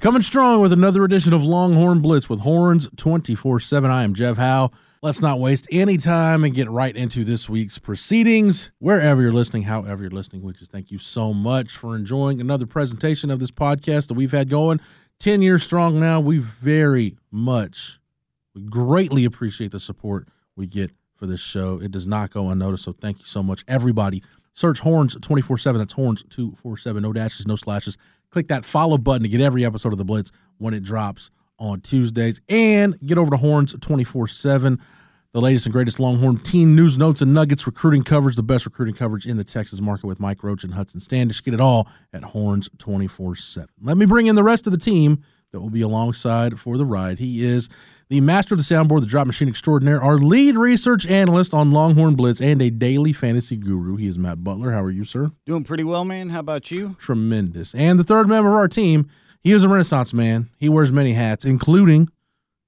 Coming strong with another edition of Longhorn Blitz with Horns 24 7. I am Jeff Howe. Let's not waste any time and get right into this week's proceedings. Wherever you're listening, however you're listening, we just thank you so much for enjoying another presentation of this podcast that we've had going 10 years strong now. We very much, we greatly appreciate the support we get for this show. It does not go unnoticed. So thank you so much, everybody. Search Horns 24 7. That's Horns 247. No dashes, no slashes. Click that follow button to get every episode of The Blitz when it drops on Tuesdays. And get over to Horns 24 7, the latest and greatest Longhorn team news, notes, and nuggets, recruiting coverage, the best recruiting coverage in the Texas market with Mike Roach and Hudson Standish. Get it all at Horns 24 7. Let me bring in the rest of the team that will be alongside for the ride. He is the master of the soundboard, the drop machine extraordinaire, our lead research analyst on Longhorn Blitz, and a daily fantasy guru. He is Matt Butler. How are you, sir? Doing pretty well, man. How about you? tremendous. And the third member of our team, he is a Renaissance man. He wears many hats, including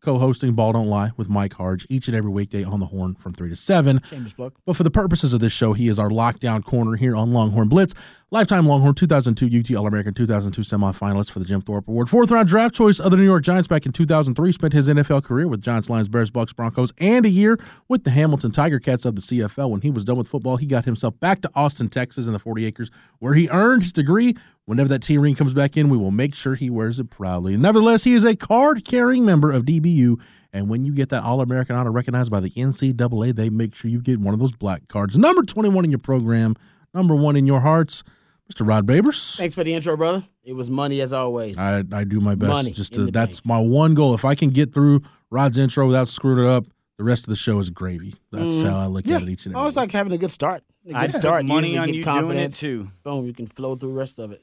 co-hosting Ball Don't Lie with Mike Harge each and every weekday on the Horn from three to seven. Chambers book. But for the purposes of this show, he is our lockdown corner here on Longhorn Blitz. Lifetime Longhorn 2002 UT All American 2002 semifinalist for the Jim Thorpe Award. Fourth round draft choice of the New York Giants back in 2003. Spent his NFL career with Giants, Lions, Bears, Bucks, Broncos, and a year with the Hamilton Tiger Cats of the CFL. When he was done with football, he got himself back to Austin, Texas, in the 40 acres, where he earned his degree. Whenever that T ring comes back in, we will make sure he wears it proudly. Nevertheless, he is a card carrying member of DBU. And when you get that All American honor recognized by the NCAA, they make sure you get one of those black cards. Number 21 in your program, number one in your hearts, Mr. Rod Babers. Thanks for the intro, brother. It was money as always. I, I do my best. Money Just to, that's bank. my one goal. If I can get through Rod's intro without screwing it up, the rest of the show is gravy. That's how I look yeah. at it each and every Oh, it's week. like having a good start. A good I'd start. money usually on get you doing it, too. Boom, you can flow through the rest of it.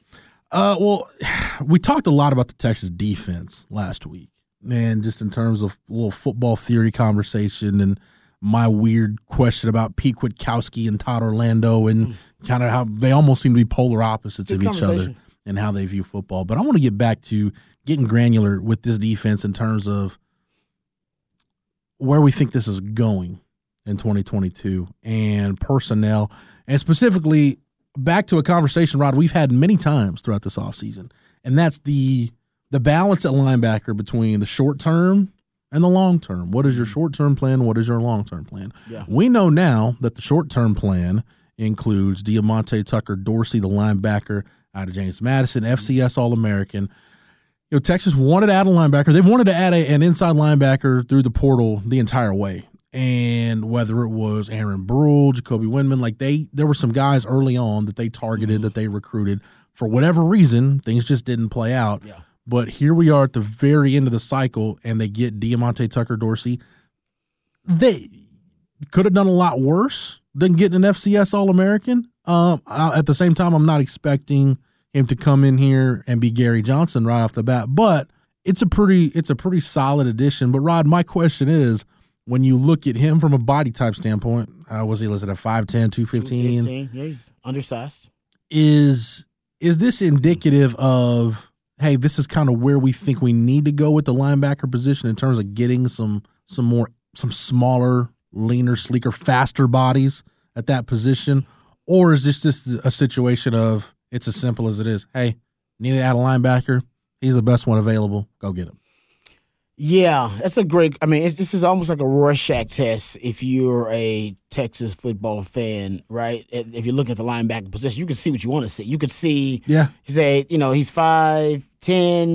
Uh, well, we talked a lot about the Texas defense last week, and just in terms of a little football theory conversation and my weird question about Pete Kwiatkowski and Todd Orlando and kind of how they almost seem to be polar opposites Good of each other and how they view football. But I want to get back to getting granular with this defense in terms of where we think this is going in 2022 and personnel, and specifically back to a conversation, Rod, we've had many times throughout this offseason, and that's the the balance at linebacker between the short term and the long term. What is your mm. short term plan? What is your long term plan? Yeah. We know now that the short term plan includes Diamante Tucker Dorsey, the linebacker out of James Madison, FCS All American. You know, Texas wanted to add a linebacker. They've wanted to add a, an inside linebacker through the portal the entire way. And whether it was Aaron Brule, Jacoby Windmon, like they, there were some guys early on that they targeted, that they recruited. For whatever reason, things just didn't play out. Yeah. But here we are at the very end of the cycle, and they get Diamante Tucker Dorsey. They could have done a lot worse than getting an FCS All American. Um, I- at the same time, I'm not expecting him to come in here and be Gary Johnson right off the bat, but it's a pretty it's a pretty solid addition. But Rod, my question is, when you look at him from a body type standpoint, uh, was he listed at 5'10", 215? 215. Yeah, he's undersized. is is this indicative of hey this is kind of where we think we need to go with the linebacker position in terms of getting some some more some smaller leaner sleeker faster bodies at that position or is this just a situation of it's as simple as it is? Hey, need to add a linebacker. He's the best one available. Go get him. Yeah, that's a great. I mean, this is almost like a Rorschach test if you're a Texas football fan, right? If you're looking at the linebacker position, you can see what you want to see. You could see, yeah, you say, you know, he's 5'10,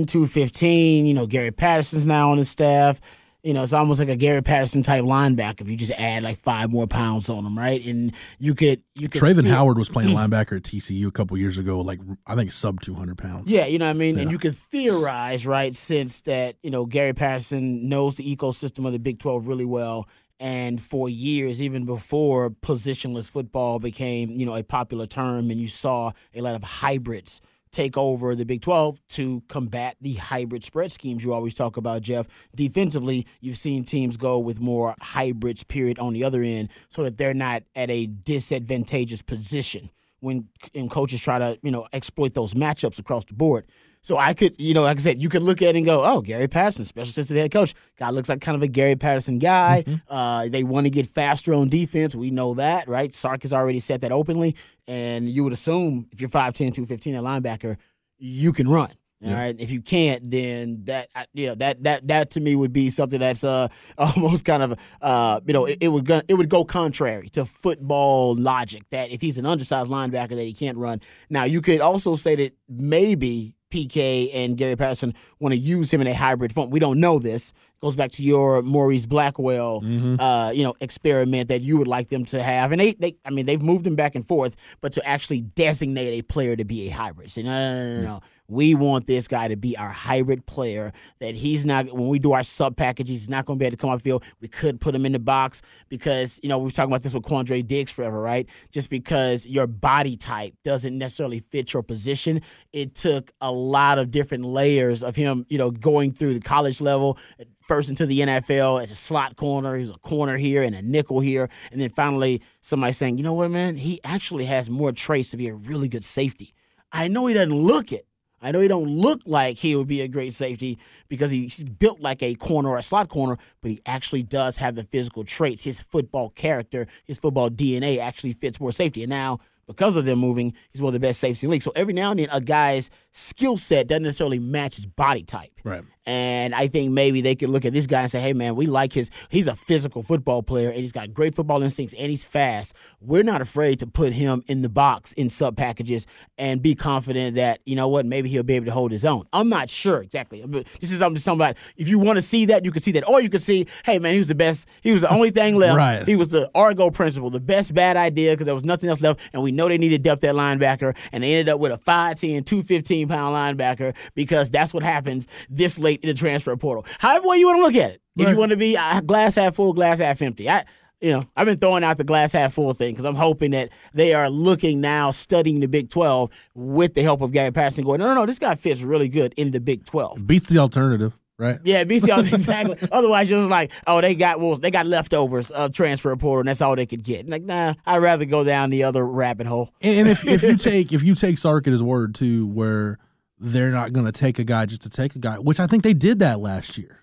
215. You know, Gary Patterson's now on his staff. You know, it's almost like a Gary Patterson type linebacker if you just add like five more pounds on him, right? And you could you could Travin Howard was playing mm-hmm. linebacker at TCU a couple years ago, like I think sub two hundred pounds. Yeah, you know what I mean? Yeah. And you can theorize, right, since that, you know, Gary Patterson knows the ecosystem of the Big 12 really well. And for years, even before positionless football became, you know, a popular term, and you saw a lot of hybrids take over the Big 12 to combat the hybrid spread schemes you always talk about, Jeff. Defensively, you've seen teams go with more hybrids, period, on the other end, so that they're not at a disadvantageous position when and coaches try to, you know, exploit those matchups across the board. So I could, you know, like I said, you could look at it and go, oh, Gary Patterson, special assistant head coach. Guy looks like kind of a Gary Patterson guy. Uh, they want to get faster on defense. We know that, right? Sark has already said that openly. And you would assume if you're 5'10, 215 at linebacker, you can run. All right. If you can't, then that you know that that that to me would be something that's uh almost kind of uh you know it, it would go, it would go contrary to football logic that if he's an undersized linebacker that he can't run. Now you could also say that maybe PK and Gary Patterson want to use him in a hybrid form. We don't know this. Goes back to your Maurice Blackwell, uh, you know, experiment that you would like them to have, and they, they, I mean, they've moved him back and forth, but to actually designate a player to be a hybrid, say no, no, no, no, no. We want this guy to be our hybrid player. That he's not when we do our sub packages, he's not going to be able to come off the field. We could put him in the box because you know we were talking about this with Quandre Diggs forever, right? Just because your body type doesn't necessarily fit your position, it took a lot of different layers of him, you know, going through the college level. First into the NFL as a slot corner, he was a corner here and a nickel here, and then finally somebody saying, "You know what, man? He actually has more traits to be a really good safety." I know he doesn't look it. I know he don't look like he would be a great safety because he's built like a corner or a slot corner, but he actually does have the physical traits. His football character, his football DNA actually fits more safety. And now, because of them moving, he's one of the best safety in the league. So every now and then, a guy's skill set doesn't necessarily match his body type. Right. And I think maybe they could look at this guy and say, hey, man, we like his, he's a physical football player and he's got great football instincts and he's fast. We're not afraid to put him in the box in sub packages and be confident that, you know what, maybe he'll be able to hold his own. I'm not sure exactly. But This is something somebody, if you want to see that, you can see that. Or you can see, hey, man, he was the best, he was the only thing left. Right. He was the Argo principle, the best bad idea because there was nothing else left. And we know they needed depth at linebacker and they ended up with a 5'10, 215 pound linebacker because that's what happens this late in the transfer portal. However way you want to look at it. If Right. you want to be uh, glass half full, glass half empty. I you know, I've been throwing out the glass half full thing because I'm hoping that they are looking now, studying the Big 12 with the help of Gary Patterson, going, no, no, no, this guy fits really good in the Big 12. Beats the alternative, right? Yeah, BCL exactly. Otherwise, you're just like, oh, they got well, they got leftovers of transfer portal, and that's all they could get. Like, nah, I'd rather go down the other rabbit hole. And, and if, if you take if you take Sark at his word too, where they're not going to take a guy just to take a guy, which I think they did that last year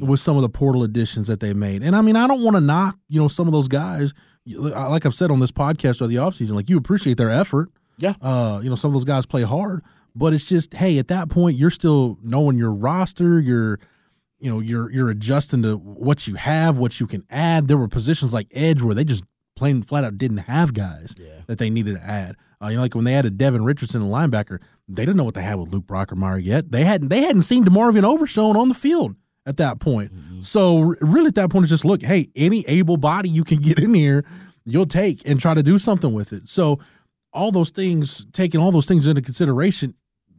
with some of the portal additions that they made. And I mean, I don't want to knock you know some of those guys. Like I've said on this podcast or the offseason, like you appreciate their effort. Yeah. Uh, you know, some of those guys play hard, but it's just hey, at that point, you're still knowing your roster. You're you know you're you're adjusting to what you have, what you can add. There were positions like edge where they just plain flat out didn't have guys that they needed to add. Uh, you know, like when they added Devin Richardson, a linebacker, they didn't know what they had with Luke Brockermeyer yet. They hadn't they hadn't seen DeMarvion Overshown on the field at that point. So r- really, at that point, it's just look, hey, any able body you can get in here, you'll take and try to do something with it. So all those things, taking all those things into consideration,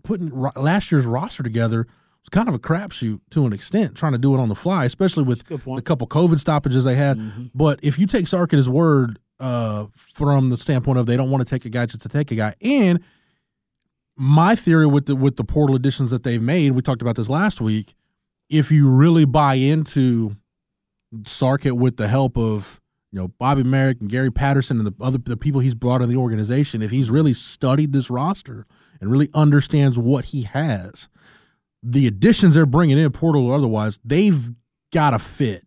putting ro- last year's roster together was kind of a crapshoot to an extent, trying to do it on the fly, especially with a couple COVID stoppages they had. But if you take Sark at his word uh, from the standpoint of they don't want to take a guy just to take a guy, and my theory with the with the portal additions that they've made, we talked about this last week. If you really buy into Sarkit with the help of you know Bobby Merrick and Gary Patterson and the other the people he's brought in the organization, if he's really studied this roster and really understands what he has, the additions they're bringing in, portal or otherwise, they've got to fit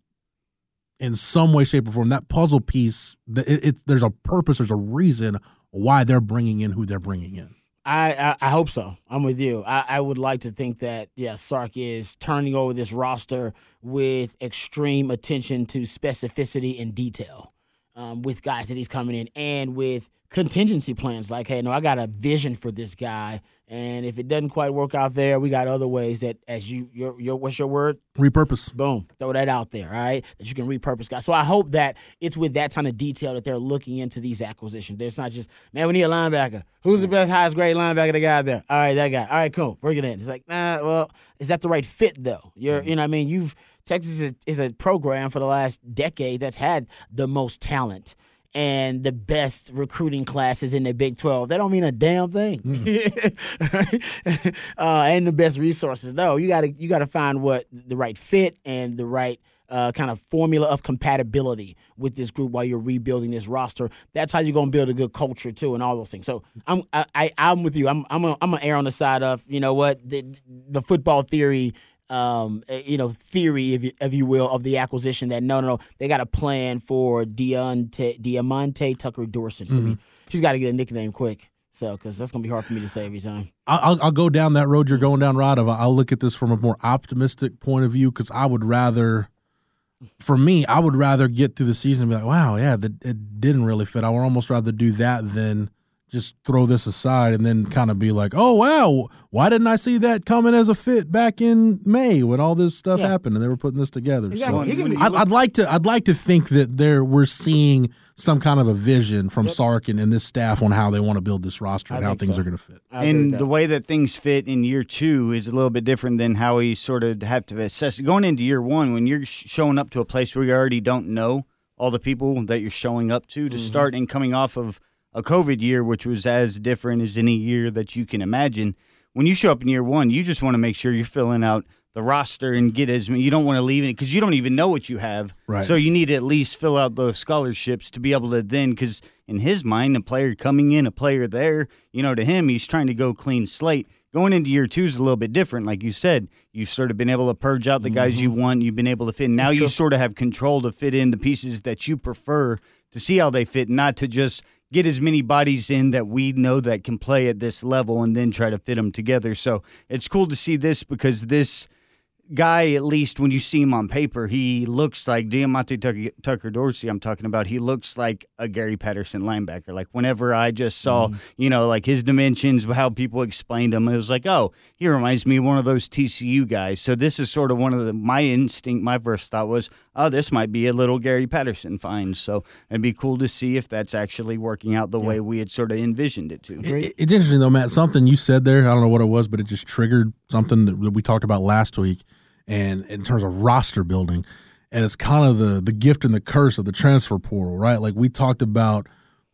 in some way, shape, or form. That puzzle piece, it, it, there's a purpose, there's a reason why they're bringing in who they're bringing in. I, I, I hope so. I'm with you. I, I would like to think that yeah, Sark is turning over this roster with extreme attention to specificity and detail, um, with guys that he's coming in and with contingency plans. Like, hey, no, I got a vision for this guy, and if it doesn't quite work out there, we got other ways that, as you, your, your what's your word? Repurpose. Boom. Throw that out there, all right? That you can repurpose guys. So I hope that it's with that kind of detail that they're looking into these acquisitions. There's not just, man, we need a linebacker. Who's the best, highest grade linebacker they got there? All right, that guy. All right, cool. Bring it in. It's like, nah, well, is that the right fit though? You're, mm-hmm. you know, what I mean, you've Texas is, is a program for the last decade that's had the most talent and the best recruiting classes in the Big 12. That don't mean a damn thing. Mm-hmm. uh, and the best resources. No, you got to you got to find what the right fit and the right uh, kind of formula of compatibility with this group while you're rebuilding this roster. That's how you're to build a good culture too, and all those things. So I'm I, I am with you. I'm I'm gonna, I'm gonna err on the side of you know what the the football theory um, eh, you know, theory, if you, if you will, of the acquisition that no, no, no, they got a plan for Deonte, Diamante Tucker Dorsett. Mm-hmm. She's got to get a nickname quick. So, because that's going to be hard for me to say every time. I'll, I'll go down that road you're going down, Rod. Of I'll look at this from a more optimistic point of view because I would rather, for me, I would rather get through the season and be like, wow, yeah, the, it didn't really fit. I would almost rather do that than just throw this aside and then kind of be like, oh wow, why didn't I see that coming as a fit back in May when all this stuff yeah. happened and they were putting this together? Exactly. So I'd, I'd, like to I'd like to think that there we're seeing some kind of a vision from yep. Sarkin and this staff on how they want to build this roster and how things so. are going to fit. And the way that things fit in year two is a little bit different than how we sort of have to assess going into year one when you're showing up to a place where you already don't know all the people that you're showing up to to mm-hmm. start and coming off of a COVID year, which was as different as any year that you can imagine. When you show up in year one, you just want to make sure you're filling out the roster and get as many. You don't want to leave it because you don't even know what you have. Right. So you need to at least fill out those scholarships to be able to then, because in his mind, a player coming in, a player there, you know, to him, he's trying to go clean slate. Going into year two is a little bit different. Like you said, you've sort of been able to purge out the guys mm-hmm. you want. You've been able to fit. Now you sort of have control to fit in the pieces that you prefer to see how they fit, not to just get as many bodies in that we know that can play at this level and then try to fit them together. So it's cool to see this because this guy, at least when you see him on paper, he looks like Diamante Tucker, Tucker Dorsey. I'm talking about. He looks like a Gary Patterson linebacker. Like whenever I just saw, mm. you know, like his dimensions, how people explained him, it was like, oh, he reminds me of one of those TCU guys. So this is sort of one of the my instinct. My first thought was, oh, this might be a little Gary Patterson find. So it'd be cool to see if that's actually working out the yeah. way we had sort of envisioned it to. It, it's interesting though, Matt. Something you said there, I don't know what it was, but it just triggered something that we talked about last week and in terms of roster building. And it's kind of the the gift and the curse of the transfer portal, right? Like we talked about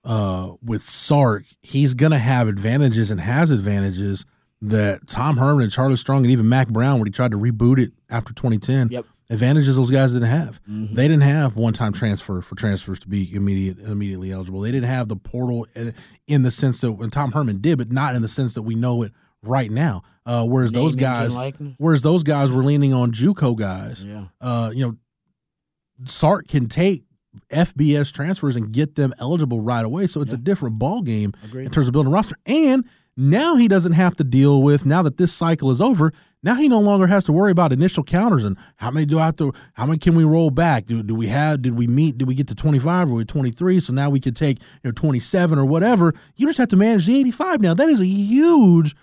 uh, with Sark, he's gonna have advantages and has advantages that Tom Herman and Charlie Strong and even Mack Brown, when he tried to reboot it after 2010, yep. advantages those guys didn't have. Mm-hmm. They didn't have one time transfer for transfers to be immediate immediately eligible. They didn't have the portal uh, in the sense that when Tom Herman did, but not in the sense that we know it right now. Uh, whereas Name those guys, whereas those guys were leaning on JUCO guys. Yeah. Uh, you know, Sark can take FBS transfers and get them eligible right away. So it's yeah. a different ball game Agreed. in terms of building a roster. And now he doesn't have to deal with now that this cycle is over. Now he no longer has to worry about initial counters and how many do I have to how many can we roll back? Do, do we have did we meet did we get to 25 or we 23 so now we could take you know 27 or whatever. You just have to manage the 85 now. That is a huge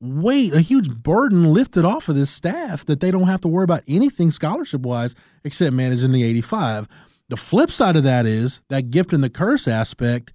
weight, a huge burden lifted off of this staff that they don't have to worry about anything scholarship wise except managing the 85. The flip side of that is that gift and the curse aspect.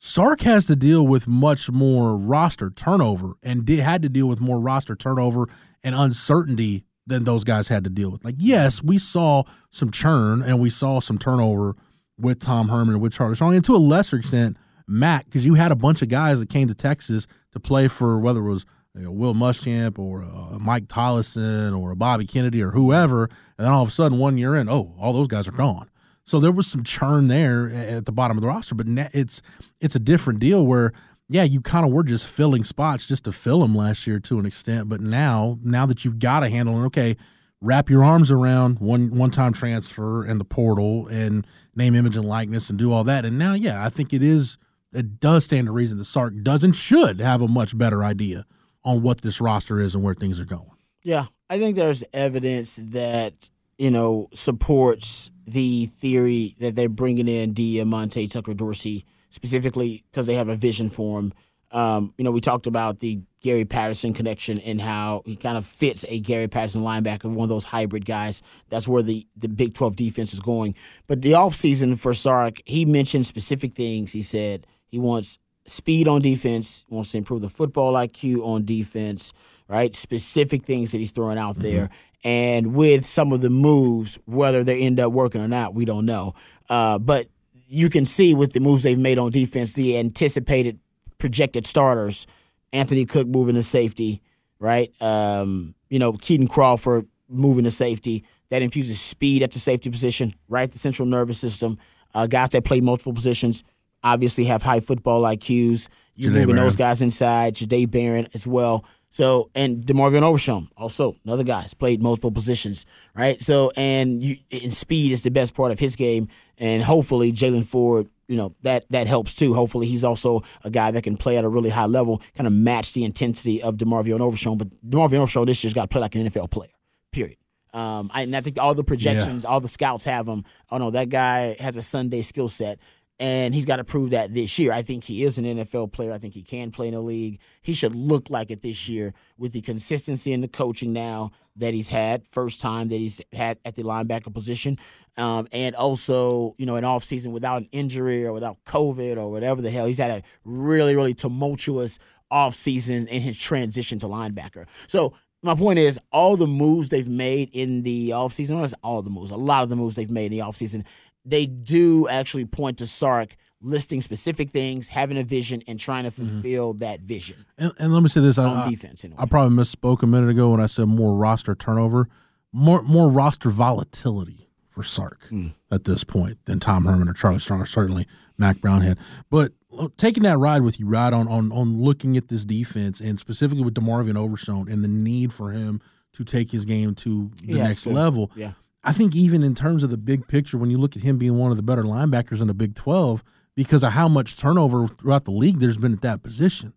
Sark has to deal with much more roster turnover and did, had to deal with more roster turnover and uncertainty than those guys had to deal with. Like, yes, we saw some churn and we saw some turnover with Tom Herman and with Charlie Strong, and to a lesser extent, Matt, because you had a bunch of guys that came to Texas to play for whether it was you know, Will Muschamp or uh, Mike Tollison or Bobby Kennedy or whoever, and then all of a sudden one year in, oh, all those guys are gone. So there was some churn there at the bottom of the roster, but it's it's a different deal where yeah, you kind of were just filling spots just to fill them last year to an extent, but now now that you've got a handle on okay, wrap your arms around one one time transfer and the portal and name, image, and likeness and do all that, and now yeah, I think it is it does stand to reason that Sark does and should have a much better idea on what this roster is and where things are going. Yeah, I think there's evidence that you know supports the theory that they're bringing in Diamante Tucker Dorsey specifically because they have a vision for him. Um, you know, we talked about the Gary Patterson connection and how he kind of fits a Gary Patterson linebacker, one of those hybrid guys. That's where the, the Big 12 defense is going. But the offseason for Sark, he mentioned specific things. He said he wants speed on defense, wants to improve the football IQ on defense, right? Specific things that he's throwing out there. And with some of the moves, whether they end up working or not, we don't know. Uh, but you can see with the moves they've made on defense, the anticipated projected starters, Anthony Cook moving to safety, right? Um, you know, Kitan Crawford moving to safety. That infuses speed at the safety position, right? The central nervous system. Uh, guys that play multiple positions obviously have high football IQs. You're Janae moving those guys inside. Jahdae Barron as well. So and DeMarvion Overshown also another guy has played multiple positions, right? So and you, and speed is the best part of his game, and hopefully Jaylan Ford, you know that that helps too. Hopefully he's also a guy that can play at a really high level, kind of match the intensity of DeMarvion Overshown. But DeMarvion Overshown this year's got to play like an NFL player. Period. Um, I, and I think all the projections, all the scouts have him. Oh no, that guy has a Sunday skill set, and he's got to prove that this year. I think he is an NFL player. I think he can play in the league. He should look like it this year with the consistency and the coaching now that he's had, first time that he's had at the linebacker position, um, and also you know an offseason without an injury or without COVID or whatever the hell. He's had a really really tumultuous offseason in his transition to linebacker. So my point is all the moves they've made in the offseason, not all the moves, a lot of the moves they've made in the offseason, they do actually point to Sark listing specific things, having a vision, and trying to fulfill that vision And, and let me say this: I, on I- defense. Anyway. I probably misspoke a minute ago when I said more roster turnover, more more roster volatility for Sark at this point than Tom Herman or Charlie Strong or certainly Mack Brown had. But uh, taking that ride with you, right on on on looking at this defense and specifically with DeMarvion Overshown and the need for him to take his game to the He next to. level. Yeah. I think even in terms of the big picture, when you look at him being one of the better linebackers in the Big Twelve, because of how much turnover throughout the league there's been at that position.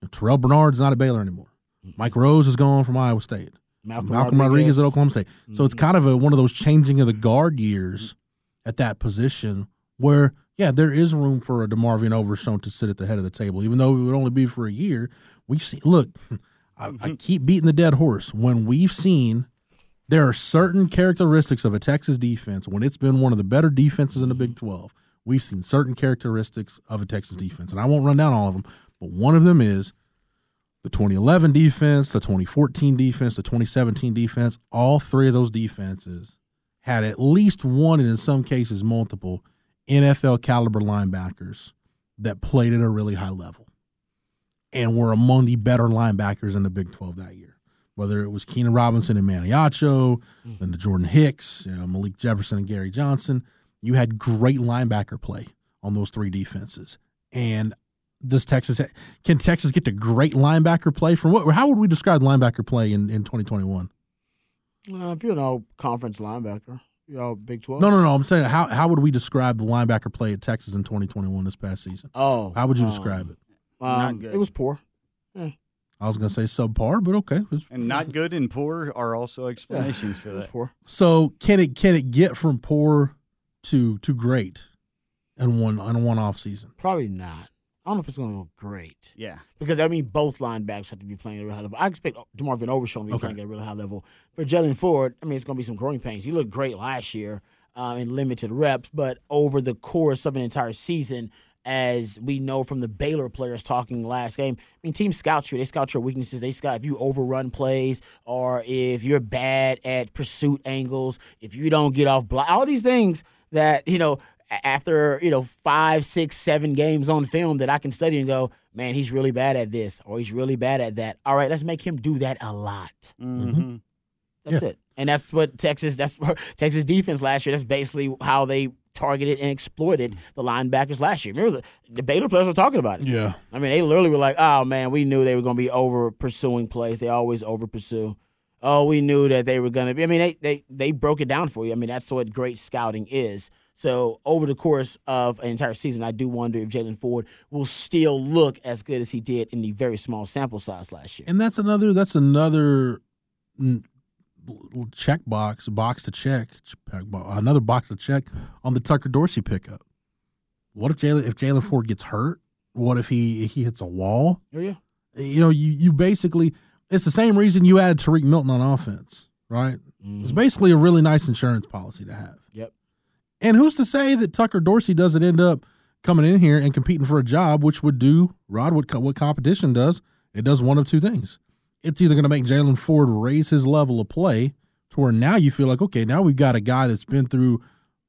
You know, Terrell Bernard's not at Baylor anymore. Mm-hmm. Mike Rose is gone from Iowa State. Malcolm Malcolm Rodriguez, Rodriguez. at Oklahoma State. So it's mm-hmm. kind of a, one of those changing of the guard years at that position where, yeah, there is room for a DeMarvion Overshown to sit at the head of the table, even though it would only be for a year. We've seen, look, I, I mm-hmm. keep beating the dead horse. When we've seen there are certain characteristics of a Texas defense, when it's been one of the better defenses in the Big 12, we've seen certain characteristics of a Texas defense. And I won't run down all of them, but one of them is the 2011 defense, the 2014 defense, the 2017 defense, all three of those defenses had at least one and in some cases multiple NFL caliber linebackers that played at a really high level and were among the better linebackers in the Big 12 that year. Whether it was Keenan Robinson and Emmanuel Acho, then the Jordan Hicks, you know, Malik Jefferson and Gary Johnson, you had great linebacker play on those three defenses. And does Texas can Texas get to great linebacker play from what? How would we describe linebacker play in, in 2021? Uh, if you're an all conference linebacker, you're all Big 12. No, no, no. I'm saying how how would we describe the linebacker play at Texas in 2021 this past season? Oh. How would you um, describe it? Um, good. It was poor. I was gonna say subpar, but okay. And not good and poor are also explanations for It that. poor. So can it can it get from poor to to great in one in one off season? Probably not. I don't know if it's going to go great. Yeah. Because, I mean, both linebackers have to be playing at a real high level. I expect DeMarvion Overshown to be Okay. playing at a really high level. For Jaylan Ford, I mean, it's going to be some growing pains. He looked great last year uh, in limited reps, but over the course of an entire season, as we know from the Baylor players talking last game, I mean, team scouts you. They scout your weaknesses. They scout if you overrun plays or if you're bad at pursuit angles, if you don't get off block, all these things that, you know, after you know five, six, seven games on film that I can study and go, man, he's really bad at this or he's really bad at that. All right, let's make him do that a lot. Mm-hmm. That's it, and that's what Texas. That's what Texas defense last year. That's basically how they targeted and exploited the linebackers last year. Remember the, the Baylor players were talking about it. Yeah. I mean, they literally were like, "Oh man, we knew they were going to be over pursuing plays. They always over pursue. Oh, we knew that they were going to be." I mean, they they they broke it down for you. I mean, that's what great scouting is. So over the course of an entire season, I do wonder if Jaylan Ford will still look as good as he did in the very small sample size last year. And that's another that's another check box, box to check, another box to check on the Tucker Dorsey pickup. What if Jaylan if Jaylan Ford gets hurt? What if he he hits a wall? Oh yeah. You know, you you basically it's the same reason you add Tarique Milton on offense, right? Mm-hmm. It's basically a really nice insurance policy to have. Yep. And who's to say that Tucker Dorsey doesn't end up coming in here and competing for a job, which would do Rod what what competition does? It does one of two things. It's either going to make Jaylan Ford raise his level of play to where now you feel like, okay, now we've got a guy that's been through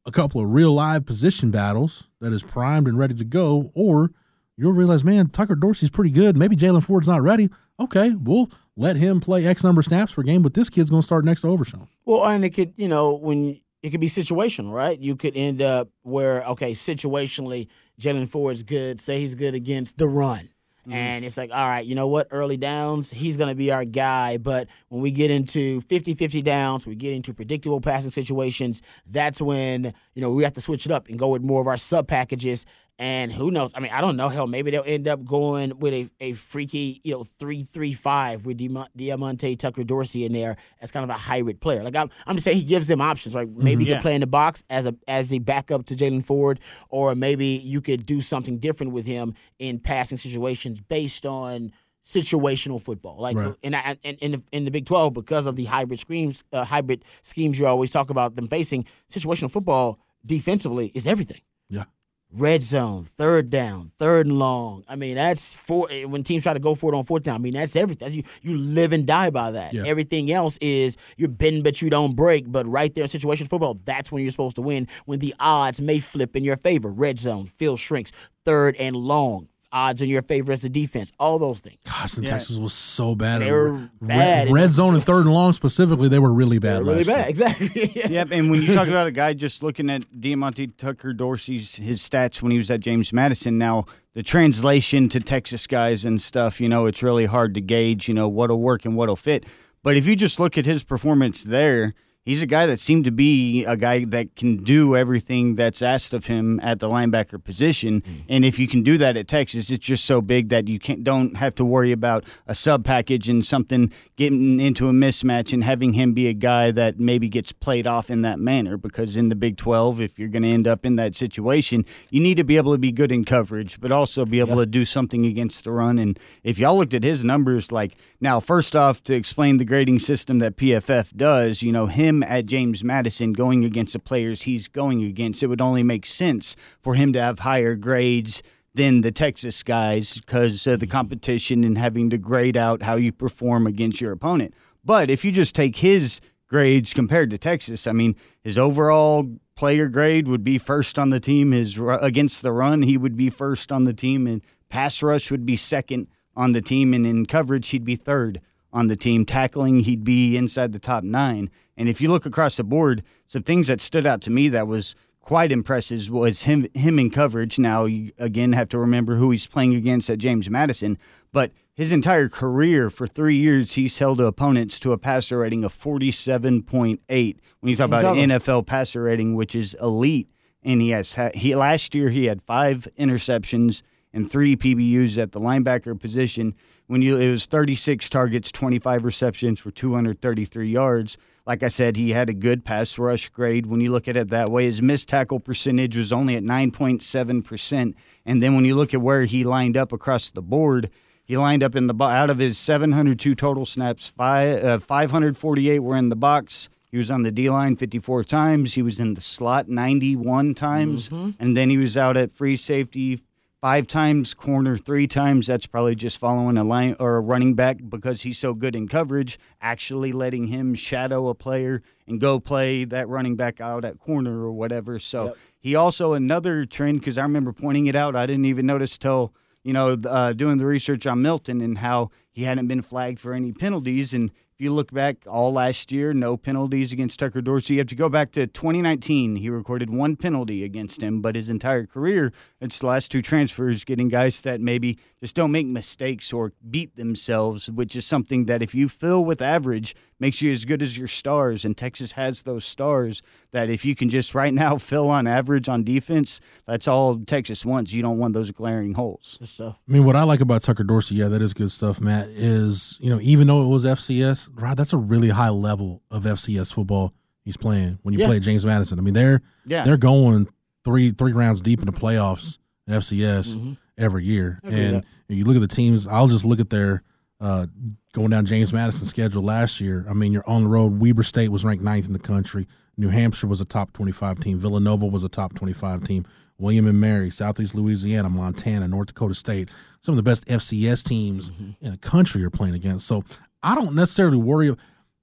a couple of real live position battles that is primed and ready to go, or you'll realize, man, Tucker Dorsey's pretty good. Maybe Jaylan Ford's not ready. Okay, we'll let him play X number of snaps per game, but this kid's going to start next to Overshown. Well, and it could, you know, when it could be situational, right? You could end up where, okay, situationally, Jaylan Ford's good. Say he's good against the run. Mm-hmm. And it's like, all right, you know what? Early downs, he's going to be our guy. But when we get into 50 50 downs, we get into predictable passing situations, that's when, you know, we have to switch it up and go with more of our sub packages. And who knows? I mean, I don't know. Hell, maybe they'll end up going with a, a freaky, you know, three three five with Diamante Tucker Dorsey in there as kind of a hybrid player. Like I'm, I'm just saying he gives them options. Right? Maybe mm-hmm. he could play in the box as a as the backup to Jaylan Ford, or maybe you could do something different with him in passing situations based on situational football. Like right. in, in, in, the, in the Big 12, because of the hybrid schemes, uh, hybrid schemes you always talk about them facing, situational football defensively is everything. Yeah red zone, third down, third and long. I mean, that's four. Eh, when teams try to go for it on fourth down, I mean, that's everything. You you live and die by that. Yeah. Everything else is you're bend but you don't break. But right there in situation football, that's when you're supposed to win. When the odds may flip in your favor. Red zone, field shrinks, third and long odds in your favor as a defense. All those things. Gosh, and yeah. Texas was so bad. They were bad. Red, red zone and third and long specifically, they were really bad. Were really bad, year. exactly. yep. And when you talk about a guy just looking at Diamante Tucker Dorsey's his stats when he was at James Madison, now the translation to Texas guys and stuff, you know, it's really hard to gauge, you know, what'll work and what'll fit. But if you just look at his performance there he's a guy that seemed to be a guy that can do everything that's asked of him at the linebacker position. Mm. And if you can do that at Texas, it's just so big that you can't don't have to worry about a sub package and something getting into a mismatch and having him be a guy that maybe gets played off in that manner. Because in the Big 12, if you're going to end up in that situation, you need to be able to be good in coverage, but also be able yep. to do something against the run. And if y'all looked at his numbers, like now, first off, to explain the grading system that PFF does, you know, him at James Madison going against the players he's going against, it would only make sense for him to have higher grades than the Texas guys because of the competition and having to grade out how you perform against your opponent. But if you just take his grades compared to Texas, I mean, his overall player grade would be first on the team. His against the run, he would be first on the team, and pass rush would be second on the team, and in coverage, he'd be third on the team. Tackling, he'd be inside the top nine. And if you look across the board, some things that stood out to me that was quite impressive was him him in coverage. Now you again have to remember who he's playing against at James Madison, but his entire career for three years he's held opponents to a passer rating of forty seven point eight. When you talk about an NFL passer rating, which is elite, and he has he last year he had five interceptions and three PBUs at the linebacker position. When you it was thirty six targets, twenty five receptions for two hundred thirty three yards. Like I said, he had a good pass rush grade. When you look at it that way, his missed tackle percentage was only at 9.7%. And then when you look at where he lined up across the board, he lined up in the out of his 702 total snaps, five, uh, 548 were in the box. He was on the D line 54 times. He was in the slot 91 times. Mm-hmm. And then he was out at free safety five times, corner three times. That's probably just following a line or a running back because he's so good in coverage. Actually, letting him shadow a player and go play that running back out at corner or whatever. So yep. he also another trend because I remember pointing it out. I didn't even notice till you know uh, doing the research on Milton and how he hadn't been flagged for any penalties and if you look back all last year, no penalties against Tucker Dorsey. You have to go back to 2019. He recorded one penalty against him, but his entire career, it's the last two transfers, getting guys that maybe just don't make mistakes or beat themselves, which is something that if you fill with average makes you as good as your stars. And Texas has those stars that if you can just right now fill on average on defense, that's all Texas wants. You don't want those glaring holes. Good stuff. I mean, what I like about Tucker Dorsey, yeah, that is good stuff, Matt, is, you know, even though it was FCS, right, that's a really high level of FCS football he's playing when you Yeah. play James Madison. I mean, they're Yeah. they're going three three rounds deep in the playoffs in FCS Mhm. Every year. And you look at the teams, I'll just look at their uh, going down James Madison's schedule last year. I mean, you're on the road. Weber State was ranked ninth in the country. New Hampshire was a top 25 team. Villanova was a top 25 team. William and Mary, Southeast Louisiana, Montana, North Dakota State, some of the best FCS teams in the country are playing against. So I don't necessarily worry.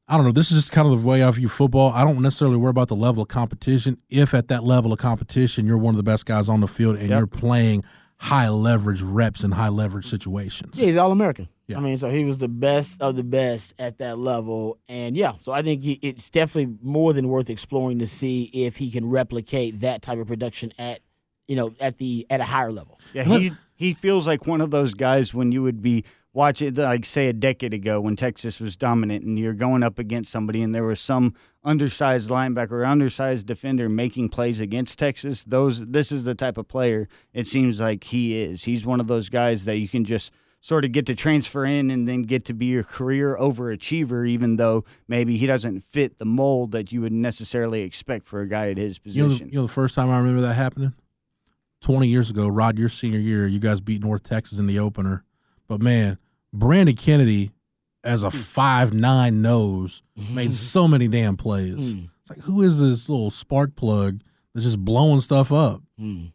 I don't know. This is just kind of the way I view football. I don't necessarily worry about the level of competition. If at that level of competition, you're one of the best guys on the field and Yep. you're playing high leverage reps and high leverage situations. Yeah, he's all American. Yeah. I mean, so he was the best of the best at that level, and yeah, so I think he, it's definitely more than worth exploring to see if he can replicate that type of production at, you know, at the at a higher level. Yeah, he he feels like one of those guys when you would be watching, like say a decade ago when Texas was dominant, and you're going up against somebody, and there was some undersized linebacker or undersized defender making plays against Texas. Those this is the type of player it seems like he is. He's one of those guys that you can just sort of get to transfer in and then get to be your career overachiever, even though maybe he doesn't fit the mold that you would necessarily expect for a guy at his You know, position. you know the first time I remember that happening? 20 years ago, Rod, your senior year, you guys beat North Texas in the opener. But man, Brandon Kennedy, as a five nine nose, made so many damn plays. Mm. It's like, who is this little spark plug that's just blowing stuff up? Mm.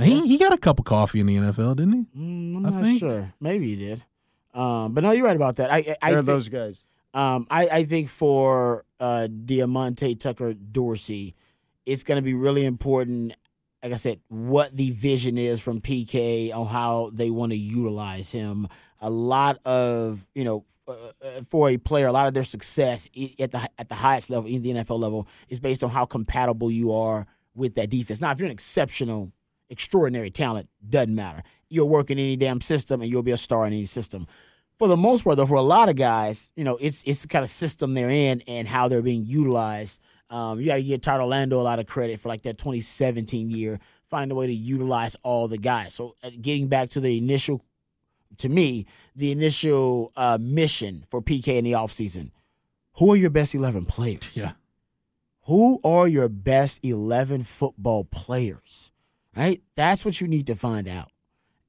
He, he got a cup of coffee in the NFL, didn't he? Mm, I'm I not think- sure. Maybe he did. Um, but no, you're right about that. I, I, I There are thi- those guys. Um, I, I think for uh, Diamante Tucker Dorsey, it's going to be really important. Like I said, what the vision is from PK on how they want to utilize him. A lot of you know, uh, uh, for a player, a lot of their success at the at the highest level, in the NFL level, is based on how compatible you are with that defense. Now, if you're an exceptional, extraordinary talent, doesn't matter. You'll work in any damn system, and you'll be a star in any system for the most part, though, for a lot of guys, you know, it's it's the kind of system they're in and how they're being utilized. Um, you got to give Todd Orlando a lot of credit for like that 2017 year, find a way to utilize all the guys. So, uh, getting back to the initial, to me, the initial uh, mission for PK in the offseason, who are your best 11 players? Yeah. Who are your best 11 football players? Right? That's what you need to find out.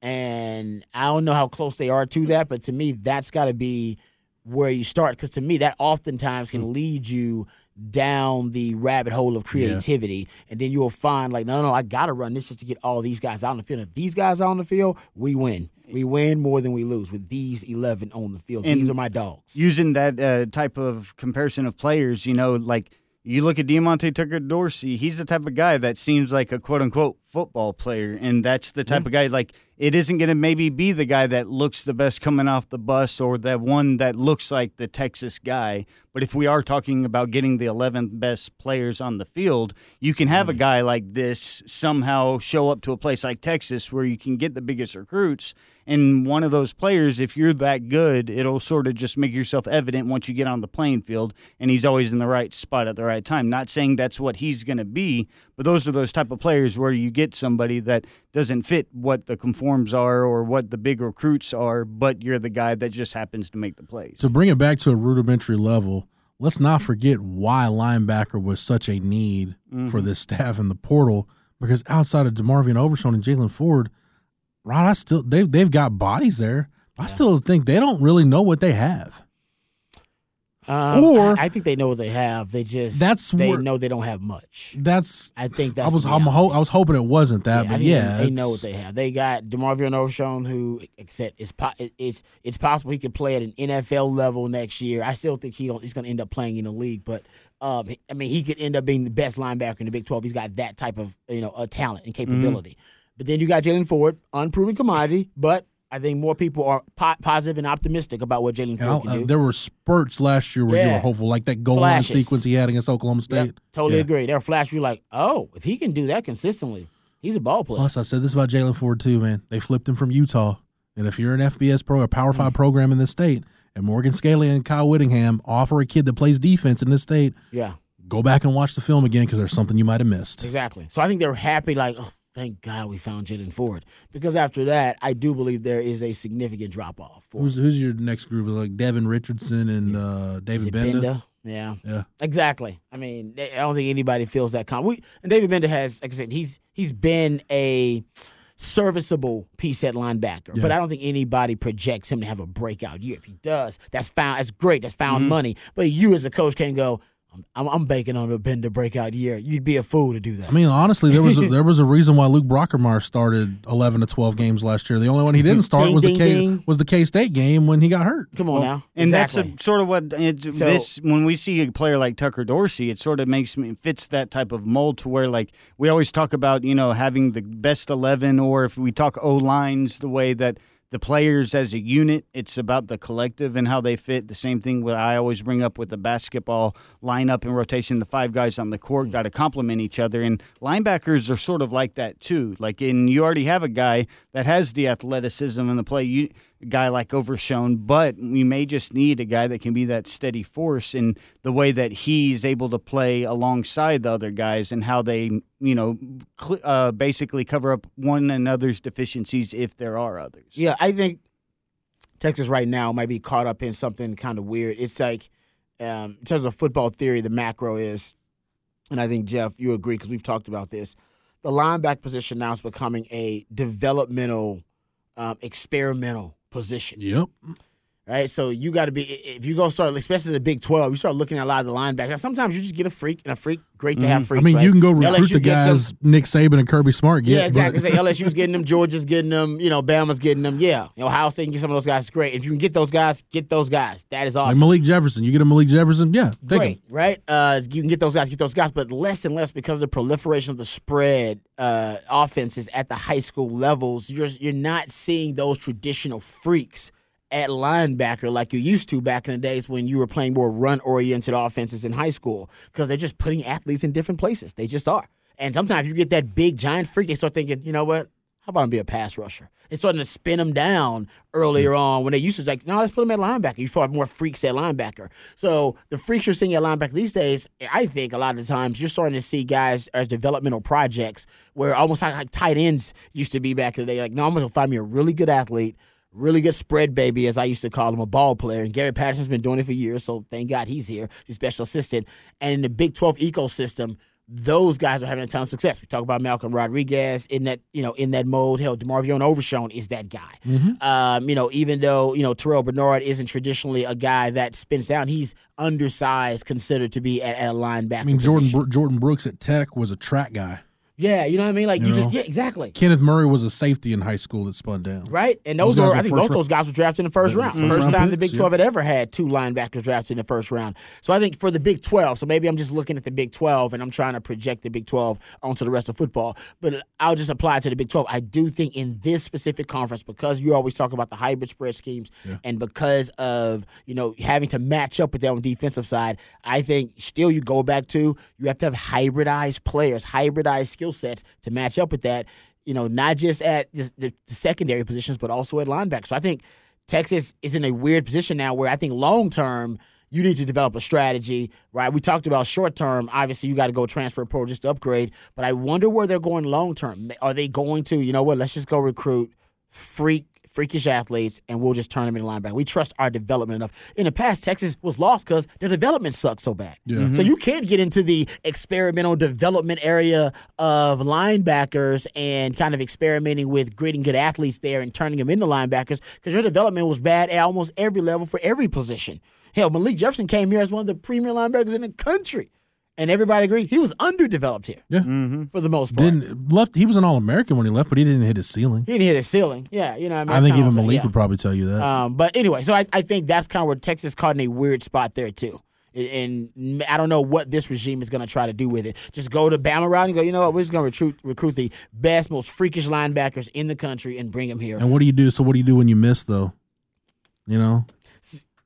And I don't know how close they are to that, but to me, that's got to be where you start. Because to me, that oftentimes can lead you down the rabbit hole of creativity. And then you'll find, like, no, no, I got to run this just to get all these guys out on the field. If these guys are on the field, we win. We win more than we lose with these 11 on the field. And these are my dogs. using that uh, type of comparison of players, you know, like you look at Diamante Tucker Dorsey, he's the type of guy that seems like a quote unquote football player. And that's the type mm-hmm. of guy, like, it isn't going to maybe be the guy that looks the best coming off the bus or that one that looks like the Texas guy. But if we are talking about getting the 11th best players on the field, you can have a mm-hmm. guy like this somehow show up to a place like Texas where you can get the biggest recruits. And one of those players, if you're that good, it'll sort of just make yourself evident once you get on the playing field. And he's always in the right spot at the right time. Not saying that's what he's going to be, but those are those type of players where you get somebody that doesn't fit what the conforms are or what the big recruits are, but you're the guy that just happens to make the plays. To bring it back to a rudimentary level, let's not forget why linebacker was such a need mm-hmm. for this staff in the portal. Because outside of DeMarvion Overshown and Jaylan Ford, Rod, I still they've they've got bodies there. I still think they don't really know what they have. Um, Or- I, I think they know what they have. They just That's they where- know they don't have much. That's I think that's I was I'm ho- I was hoping it wasn't that, Yeah, but yeah, they, they know what they have. They got Demarvion Overshown, who said it's po- it's it's possible he could play at an NFL level next year. I still think he he's going to end up playing in the league, but um, I mean he could end up being the best linebacker in the Big Twelve. He's got that type of you know uh, talent and capability. But then you got Jaylan Ford, unproven commodity, but I think more people are po- positive and optimistic about what Jaylan Ford can uh, do. there were spurts last year where you were hopeful, like that goal line sequence he had against Oklahoma State. Yep, totally Yeah. agree. There were flashes you're like, oh, if he can do that consistently, he's a ball player. Plus, I said this about Jaylan Ford too, man. They flipped him from Utah, And if you're an FBS pro, a Power Five program in this state, and Morgan Scalley and Kyle Whittingham offer a kid that plays defense in this state, Yeah, go back and watch the film again because there's something you might have missed. exactly. So I think they're happy, like, oh, thank God we found Jaden Ford. Because after that, I do believe there is a significant drop off Who's who's your next group? Like Devin Richardson and uh, David. Gbenda? Yeah. Yeah. Exactly. I mean, I don't think anybody feels that calm. We and David Gbenda has, like I said, he's he's been a serviceable piece at linebacker, but I don't think anybody projects him to have a breakout year. If he does, that's found. That's great. That's found Mm-hmm. money. But you as a coach can't go. I'm, I'm banking on a Bender breakout year. You'd be a fool to do that. I mean, honestly, there was a, there was a reason why Luke Brockermeyer started 11 to 12 games last year. The only one he didn't start Ding, was the K ding. was the K State game when he got hurt. Come on now. And exactly. that's a, sort of what it, So- this when we see a player like Tucker Dorsey, it sort of makes me fits that type of mold to where like we always talk about you know having the best eleven, or if we talk O lines, the way that the players as a unit, it's about the collective and how they fit. The same thing what I always bring up with the basketball lineup and rotation. The five guys on the court hmm. got to complement each other, and linebackers are sort of like that too. Like in you already have a guy that has the athleticism and the play. You guy like Overshown, but we may just need a guy that can be that steady force in the way that he's able to play alongside the other guys and how they, you know, cl- uh, basically cover up one another's deficiencies if there are others. Yeah, I think Texas right now might be caught up in something kind of weird. It's like, um, in terms of football theory, the macro is, and I think Jeff, you agree because we've talked about this. The linebacker position now is becoming a developmental, um, experimental position. Yep. Right, so you got to be if you go start, especially the Big Twelve, you start looking at a lot of the linebackers. Sometimes you just get a freak, and a freak, great to have Mm-hmm. I freaks. mean, right? you can go recruit LSU the gets some- guys Nick Saban and Kirby Smart get. yeah, exactly. but- LSU's getting them, Georgia's getting them, you know, Bama's getting them. Yeah, you know, Ohio State can get some of those guys. Great. If you can get those guys, get those guys. That is awesome. like. Malik Jefferson, you get a Malik Jefferson, yeah, take Great, him. right? Uh, you can get those guys, get those guys, but less and less because of the proliferation of the spread uh, offenses at the high school levels. You're you're not seeing those traditional freaks at linebacker like you used to back in the days when you were playing more run oriented offenses in high school because they're just putting athletes in different places. They just are. And sometimes you get that big giant freak, they start thinking, you know what? How about I be a pass rusher? It's starting to spin them down earlier mm. on when they used to like, no, let's put them at linebacker. You saw more freaks at linebacker. So the freaks you're seeing at linebacker these days, I think a lot of the times you're starting to see guys as developmental projects where almost like, like tight ends used to be back in the day. Like, no, I'm going to find me a really good athlete, really good spread baby, as I used to call him, a ball player. And Gary Patterson's been doing it for years, so thank God he's here. He's special assistant. And in the Big 12 ecosystem, those guys are having a ton of success. We talk about Malcolm Rodriguez in that, you know, in that mode. Hell, DeMarvion Overshown is that guy. Um, you know, even though, you know, Terrell Bernard isn't traditionally a guy that spins down, he's undersized, considered to be at, at a linebacker. I mean, Jordyn. Bro- Jordyn Brooks at Tech was a track guy. Yeah, you know what I mean? Like, you, You just, yeah, exactly. Kenneth Murray was a safety in high school that spun down. Right, and Those those, are I think both those guys were drafted in the first round. First first time round the Big picks, Twelve had ever had two linebackers drafted in the first round. So I think for the Big Twelve, so maybe I'm just looking at the Big Twelve and I'm trying to project the Big Twelve onto the rest of football. But I'll just apply it to the Big Twelve. I do think in this specific conference, because you always talk about the hybrid spread schemes, and because of you know having to match up with that on the defensive side, I think still you go back to you have to have hybridized players, hybridized skill sets to match up with that you know, not just at the, the, secondary positions, but also at linebacker. So I think Texas is in a weird position now where I think long term, you need to develop a strategy, right? We talked about short term. Obviously, you got to go transfer pro just to upgrade. But I wonder where they're going long term. Are they going to, you know what, let's just go recruit freak freakish athletes and we'll just turn them into linebacker. We trust our development enough. In the past, Texas was lost because their development sucked so bad. Yeah. So mm-hmm. you can't get into the experimental development area of linebackers and kind of experimenting with grading good athletes there and turning them into linebackers because your development was bad at almost every level for every position. Hell, Malik Jefferson came here as one of the premier linebackers in the country. And everybody agreed he was underdeveloped here Yeah. for the most part. Didn't left. He was an All American when he left, but he didn't hit his ceiling. he didn't hit his ceiling. Yeah, you know. What I, mean? I think even what I'm Malik yeah. would probably tell you that. Um, but anyway, so I, I think that's kind of where Texas caught in a weird spot there too. And and I don't know what this regime is going to try to do with it. Just go to Bama route and go. You know what? We're just going to recruit recruit the best, most freakish linebackers in the country and bring them here. and what do you do? So what do you do when you miss though? You know,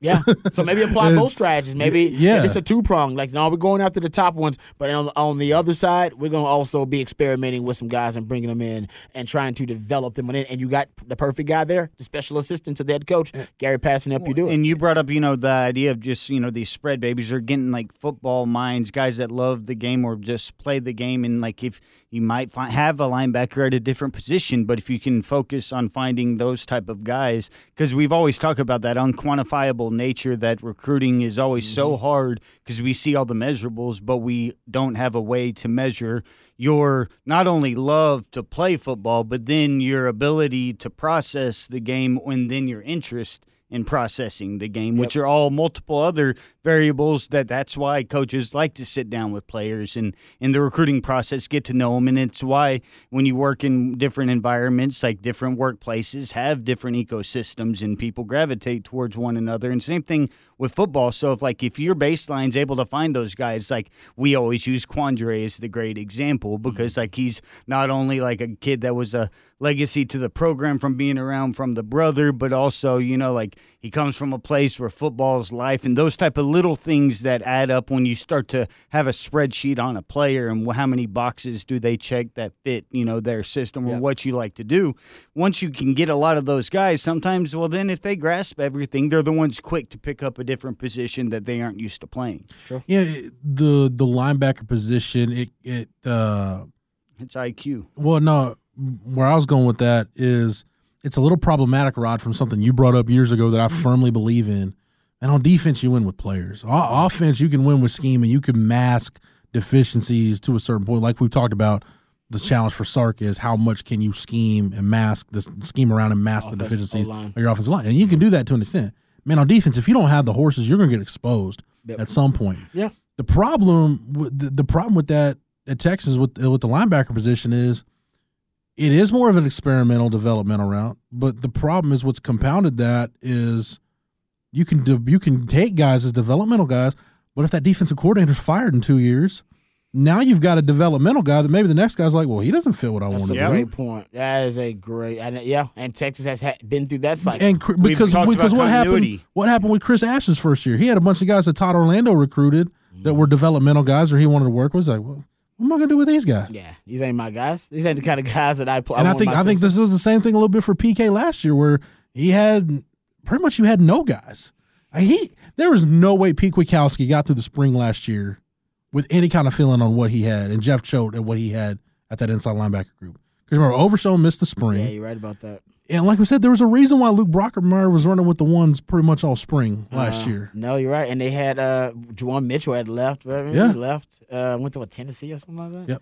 Yeah. So maybe apply both strategies. Maybe yeah. it's a two prong. Like, no, we're going after the top ones, but on, on the other side, we're going to also be experimenting with some guys and bringing them in and trying to develop them. And you got the perfect guy there, the special assistant to the head coach, Gary Patterson, up. you do it. And you brought up, you know, the idea of just, you know, these spread babies are getting like football minds, guys that love the game or just play the game. And like if you might find, have a linebacker at a different position, but if you can focus on finding those type of guys, because we've always talked about that unquantifiable nature that recruiting is always mm-hmm. so hard because we see all the measurables, but we don't have a way to measure your not only love to play football, but then your ability to process the game and then your interest in processing the game, yep. which are all multiple other variables that that's why coaches like to sit down with players and in the recruiting process get to know them and it's why when you work in different environments like different workplaces have different ecosystems and people gravitate towards one another. And same thing with football. So if like if your baseline's able to find those guys like we always use Quandre as the great example because mm-hmm. like he's not only like a kid that was a legacy to the program from being around from the brother but also you know like he comes from a place where football is life and those type of little things that add up when you start to have a spreadsheet on a player and how many boxes do they check that fit, you know, their system or yep. what you like to do. Once you can get a lot of those guys, sometimes, well, then if they grasp everything, they're the ones quick to pick up a different position that they aren't used to playing. Sure. Yeah, the the linebacker position, it it uh, it's IQ. Well, no, where I was going with that is it's a little problematic, Rod, from something you brought up years ago that I firmly believe in. And on defense, you win with players. O- offense, you can win with scheme, and you can mask deficiencies to a certain point. Like we've talked about, the challenge for Sark is how much can you scheme and mask the scheme around and mask the deficiencies of your offensive line, and you can do that to an extent. Man, on defense, if you don't have the horses, you're going to get exposed yep. at some point. Yeah. The problem, the, the problem with that at Texas with with the linebacker position is it is more of an experimental developmental route, but the problem is what's compounded that is you can do, you can take guys as developmental guys, but if that defensive coordinator's fired in two years, now you've got a developmental guy that maybe the next guy's like, well, he doesn't fit what I want to do. That's a great point. That is a great, and yeah, and Texas has ha- been through that cycle. And because because what happened what happened with Chris Ash's first year? He had a bunch of guys that Todd Orlando recruited that were developmental guys, or he wanted to work with. Like, well, what am I gonna do with these guys? Yeah, these ain't my guys. These ain't the kind of guys that I play. And I, I think I think this was the same thing a little bit for PK last year, where he had pretty much you had no guys. He there was no way Pete Kwiatkowski got through the spring last year with any kind of feeling on what he had, and Jeff Choate and what he had at that inside linebacker group. Because remember, Overshown missed the spring. Yeah, you're right about that. And like we said, there was a reason why Luke Brockermeyer was running with the ones pretty much all spring last uh, year. No, you're right. And they had uh Juwan Mitchell had left. Right? Yeah, he left. Uh, went to a Tennessee or something like that. Yep.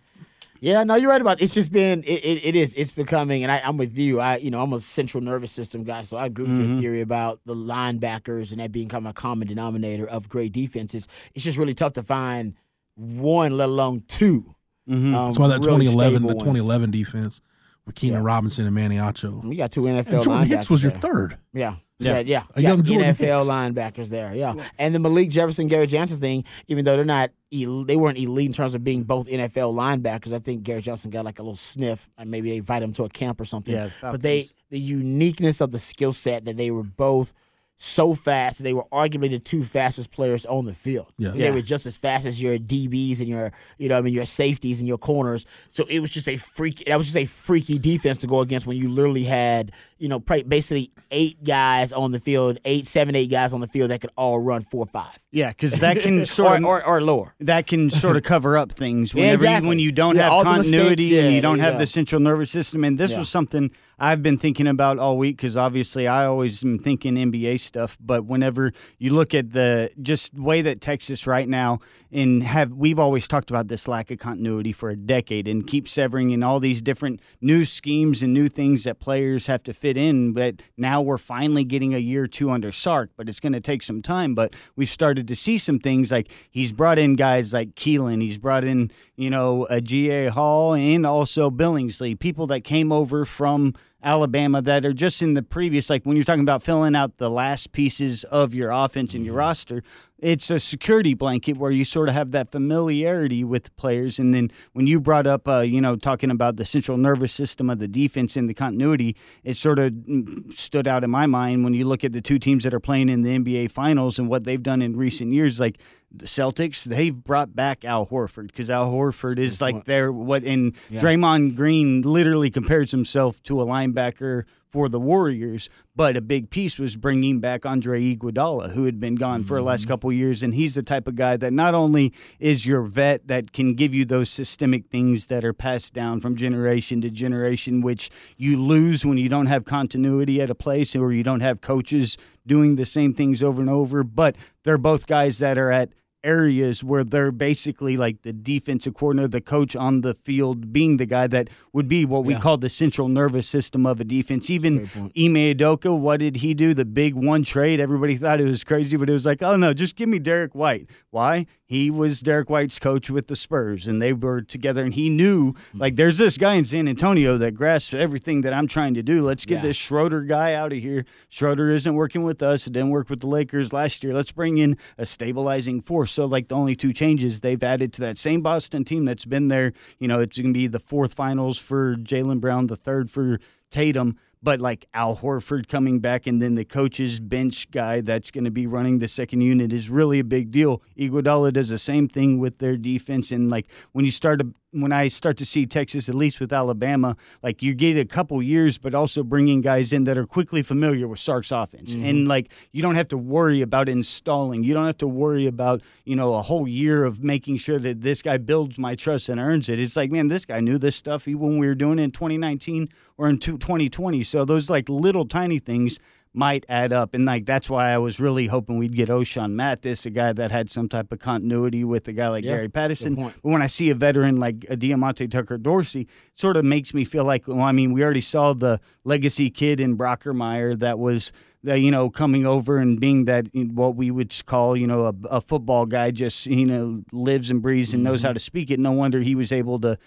Yeah, no, you're right about it. It's just been it, it, it is it's becoming and I, am with you. I you know I'm a central nervous system guy, so I agree with mm-hmm. your theory about the linebackers and that being kind of a common denominator of great defenses. It's just really tough to find one, let alone 2 mm-hmm. um, That's why that really 2011 the 2011 defense with Keenan yeah. Robinson and Manny Acho. We got two NFL and Jordan linebackers. Hicks was there. your third. Yeah. Yeah, yeah, a young Jordan NFL Hicks. linebackers there, yeah. and the Malik Jefferson, Gary Johnson thing. Even though they're not, they weren't elite in terms of being both NFL linebackers. I think Gary Johnson got like a little sniff, and maybe they invite him to a camp or something. Yeah, but they, the uniqueness of the skill set that they were both so fast. They were arguably the two fastest players on the field. Yeah. They were just as fast as your DBs and your, you know, I mean, your safeties and your corners. So it was just a freak. That was just a freaky defense to go against when you literally had, you know, basically eight guys on the field, eight, seven, eight guys on the field that could all run four or five. Yeah, because that can sort or, of or, or, lower. That can sort of cover up things whenever yeah, exactly. you, when you don't yeah, have continuity mistakes, and you don't have the central nervous system. And this was something I've been thinking about all week because obviously I always am thinking NBA stuff. But whenever you look at the just way that Texas right now and have we've always talked about this lack of continuity for a decade and keep severing in all these different new schemes and new things that players have to fit in. But now we're finally getting a year or two under Sark, but it's going to take some time. But we've started to see some things like he's brought in guys like Keilan, he's brought in you know a GA Hall and also Billingsley, people that came over from Alabama that are just in the previous, like when you're talking about filling out the last pieces of your offense and your Mm-hmm. roster, it's a security blanket where you sort of have that familiarity with players. And then when you brought up, uh, you know, talking about the central nervous system of the defense and the continuity, it sort of mm, stood out in my mind when you look at the two teams that are playing in the NBA Finals and what they've done in recent years. Like the Celtics, they've brought back Al Horford because Al Horford is like their what, and Yeah. Draymond Green literally compares himself to a linebacker for the Warriors, but a big piece was bringing back Andre Iguodala, who had been gone for the last couple years, and he's the type of guy that not only is your vet that can give you those systemic things that are passed down from generation to generation, which you lose when you don't have continuity at a place or you don't have coaches doing the same things over and over, but they're both guys that are at areas where they're basically like the defensive coordinator, the coach on the field, being the guy that would be what we Yeah. call the central nervous system of a defense. Even Ime Udoka, what did he do? The big one trade. Everybody thought it was crazy, but it was like, oh no, just give me Derrick White. Why? He was Derrick White's coach with the Spurs, and they were together. And he knew, like, there's this guy in San Antonio that grasps everything that I'm trying to do. Let's get Yeah. this Schroeder guy out of here. Schroeder isn't working with us. It didn't work with the Lakers last year. Let's bring in a stabilizing force. So, like, the only two changes they've added to that same Boston team that's been there, you know, it's going to be the fourth finals for Jaylen Brown, the third for Tatum. But like Al Horford coming back and then the coach's bench guy that's going to be running the second unit is really a big deal. Iguodala does the same thing with their defense, and like when you start to when I start to see Texas, at least with Alabama, like you get a couple years, but also bringing guys in that are quickly familiar with Sark's offense, and mm-hmm. like you don't have to worry about installing. You don't have to worry about you know a whole year of making sure that this guy builds my trust and earns it. It's like man, this guy knew this stuff even when we were doing it in 2019 or in 2020. So those like little tiny things might add up. And like that's why I was really hoping we'd get Ochaun Mathis, a guy that had some type of continuity with a guy like Yeah, Gary Patterson. But when I see a veteran like a Diamante Tucker Dorsey, it sort of makes me feel like well, I mean, we already saw the legacy kid in Brockermeyer that was the, you know, coming over and being that what we would call, you know, a, a football guy, just you know, lives and breathes and knows how to speak it. No wonder he was able to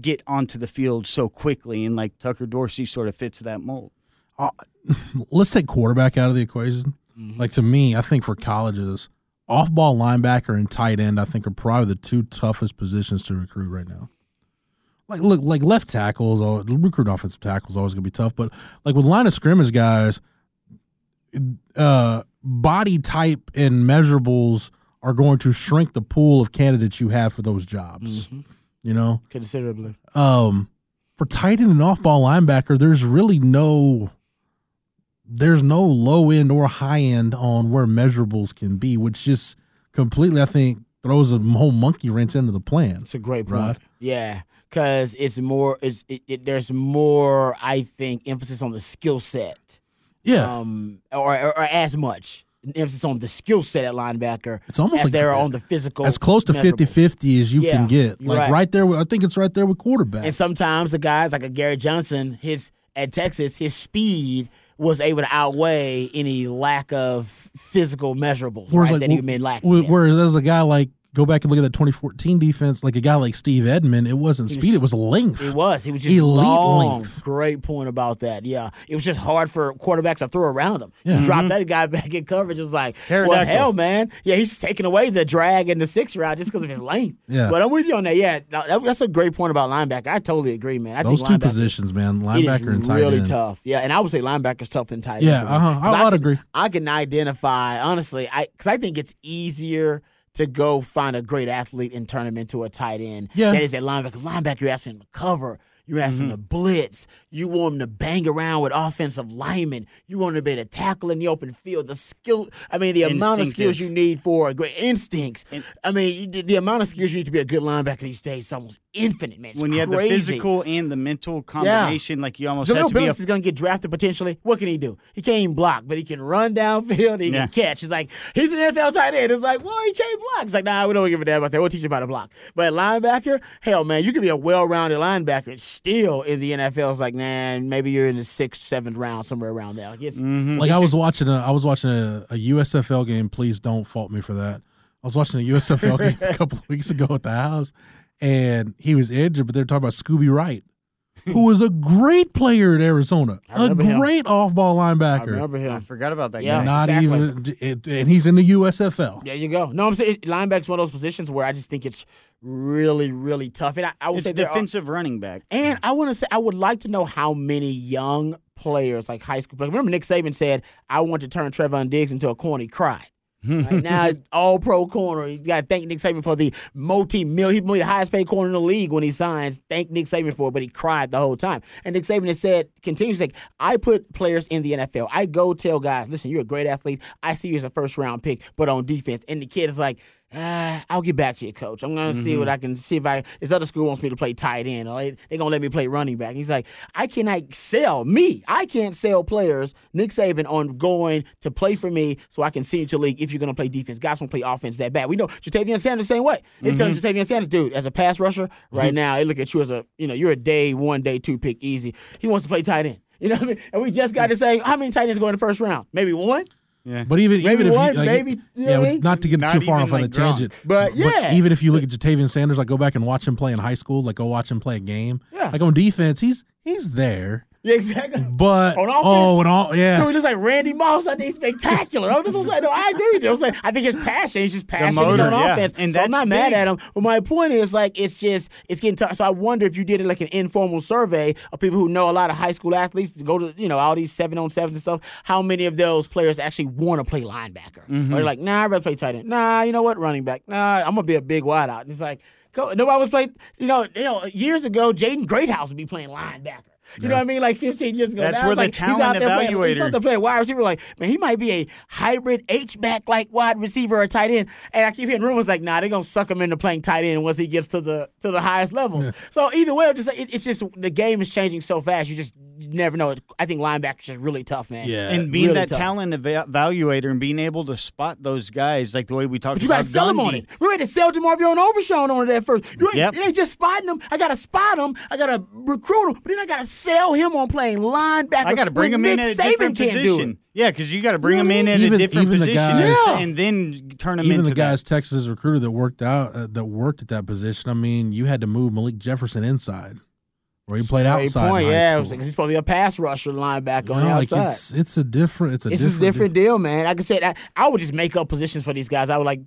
get onto the field so quickly, and like Tucker Dorsey sort of fits that mold. let's take quarterback out of the equation. Like to me, I think for colleges, off ball linebacker and tight end, I think are probably the two toughest positions to recruit right now. Like look, like left tackles, or recruit offensive tackles always gonna be tough, but like with line of scrimmage guys, uh, body type and measurables are going to shrink the pool of candidates you have for those jobs. You know, considerably. um, for tight end and off ball linebacker, there's really no there's no low end or high end on where measurables can be, which just completely I think throws a whole monkey wrench into the plan. It's a great point. Right. Yeah, because it's more. It's it, it, there's more. I think emphasis on the skill set. Yeah. Um, or, or, or as much emphasis on the skill set at linebacker. It's almost as like there on the physical. as close to measurables. 50-50 as you Yeah, can get. Like right. right. there with, I think it's right there with quarterback. And sometimes the guys like a Gary Johnson, his at Texas, his speed was able to outweigh any lack of physical measurables right, like, that he wh- been lacking. wh- Whereas as a guy like go back and look at that 2014 defense, like a guy like Steve Edmond, it wasn't He speed, was- it was length. It was. He was just Elite long. length. Great point about that. Yeah, it was just hard for quarterbacks to throw around him. Yeah. You drop that guy back in coverage, it's like, well, hell, man. Yeah, he's taking away the drag in the sixth round just because of his length. Yeah. but I'm with you on that. Yeah, that- that's a great point about linebacker. I totally agree, man. I Those think two positions, man, linebacker and tight end. really end. tough. Yeah, and I would say linebacker's tougher than tight end. Yeah, uh-huh. 'Cause I- I'd agree. I can identify honestly. I because I think it's easier to go find a great athlete and turn him into a tight end. Yeah. that is at linebacker. Linebacker, you're asking him to cover. You're asking him to blitz. You want him to bang around with offensive linemen. You want him to be able to tackle in the open field. The skill, I mean, the amount of skills you need for a great instincts. I mean, the, the amount of skills you need to be a good linebacker these days is almost infinite, man. It's when you have the physical and the mental combination, like you almost Jahleel have to be a is going to get drafted potentially. What can he do? He can't even block, but he can run downfield. He Yeah. can catch. It's like he's an NFL tight end. It's like, well, he can't block. It's like, nah, we don't give a damn about that. We'll teach you about to block. But linebacker, hell, man, you can be a well-rounded linebacker still in the NFL. It's like, man, maybe you're in the sixth, seventh round, somewhere around there. Like, it's, mm-hmm. Like I was watching a I was watching a, a USFL game. Please don't fault me for that. I was watching a USFL game a couple of weeks ago at the house, and he was injured. But they were talking about Scooby Wright. Who was a great player at Arizona, a remember him. great off-ball I linebacker. remember I forgot about that Yeah. guy. Not exactly. even, it, and he's in the USFL. There you go. No, I'm saying lineback's one of those positions where I just think it's really, really tough. And I, I would It's say there are- defensive running back. And I want to say, I would like to know how many young players, like high school players. Remember, Nick Saban said, I want to turn Trevon Diggs into a corny He cried. Right now, it's all pro corner. You got to thank Nick Saban for the multi million. He's the highest paid corner in the league when he signs. Thank Nick Saban for it, but he cried the whole time. And Nick Saban has said, continues to say, I put players in the NFL. I go tell guys, listen, you're a great athlete. I see you as a first round pick, but on defense. And the kid is like, Ah, I'll get back to you, coach. I'm gonna see what mm-hmm. I can see if I this other school wants me to play tight end. Or they, they're gonna let me play running back. He's like, I cannot sell me. I can't sell players, Nick Saban, on going to play for me so I can see you to league if you're gonna play defense. Guys won't play offense that bad. We know Ja'Tavion Sanders the same way. They tell mm-hmm. Ja'Tavion Sanders, dude, as a pass rusher, right mm-hmm. now, they look at you as a you know, you're a day one, day two pick easy. He wants to play tight end. You know what I mean? And we just got mm. to say, how many tight ends go in the first round? Maybe one? But even Maybe even if one, you, like, maybe, you know yeah, what I mean? not to get Not too far even off on like the tangent, But, yeah. even if you look at Ja'Tavion Sanders, like go back and watch him play in high school, like go watch him play a game, Yeah. like on defense, he's he's there, Yeah, exactly. but On offense? oh, and all yeah, Dude, just like Randy Moss, I think he's spectacular. I'm just saying, no, I agree with you. I'm saying, I think his passion, he's just passionate motor, on yeah. offense. And so I'm that's not mad big. at him. But my point is, like, it's just, it's getting tough. So I wonder if you did it like an informal survey of people who know a lot of high school athletes to go to, you know, all these seven on sevens and stuff, how many of those players actually want to play linebacker? Mm-hmm. Or they're like, nah, I'd rather play tight end. Nah, you know what? Running back. Nah, I'm going to be a big wideout. And it's like, go- nobody was playing, you know, you know, years ago, Jaden Greathouse would be playing linebacker. You know what I mean? Like 15 years ago. That's Now where the like, he's out talent there playing- evaluator- he's out there playing wide receiver. Like, man, he might be a hybrid H back like wide receiver or tight end. And I keep hearing rumors like, nah, they're gonna suck him into playing tight end once he gets to the to the highest level. So either way, just it, it's just the game is changing so fast. You just never know. I think linebackers just really tough, man. yeah. and being really that tough. talent eva- evaluator and being able to spot those guys like the way we talked But you gotta sell him on it. We had to sell DeMarvion Overshown on it at first. You ain't, Yep. it ain't just spotting him. I gotta spot him. I gotta recruit him. But then I gotta sell him on playing linebacker. I got to bring when him in at a Saban different can't do it. position. Yeah, because you got to bring him know in at mean? a different position, guys- Yeah. and then turn him even into the guys that. Texas recruiter that worked out uh, that worked at that position. I mean, you had to move Malik Jefferson inside, where he played Great outside. point. Yeah, school. like, he's supposed to be a pass rusher linebacker You on know, the like outside. it's it's a different it's a It's different, a different deal, man. Like I said, I, I would just make up positions for these guys. I would like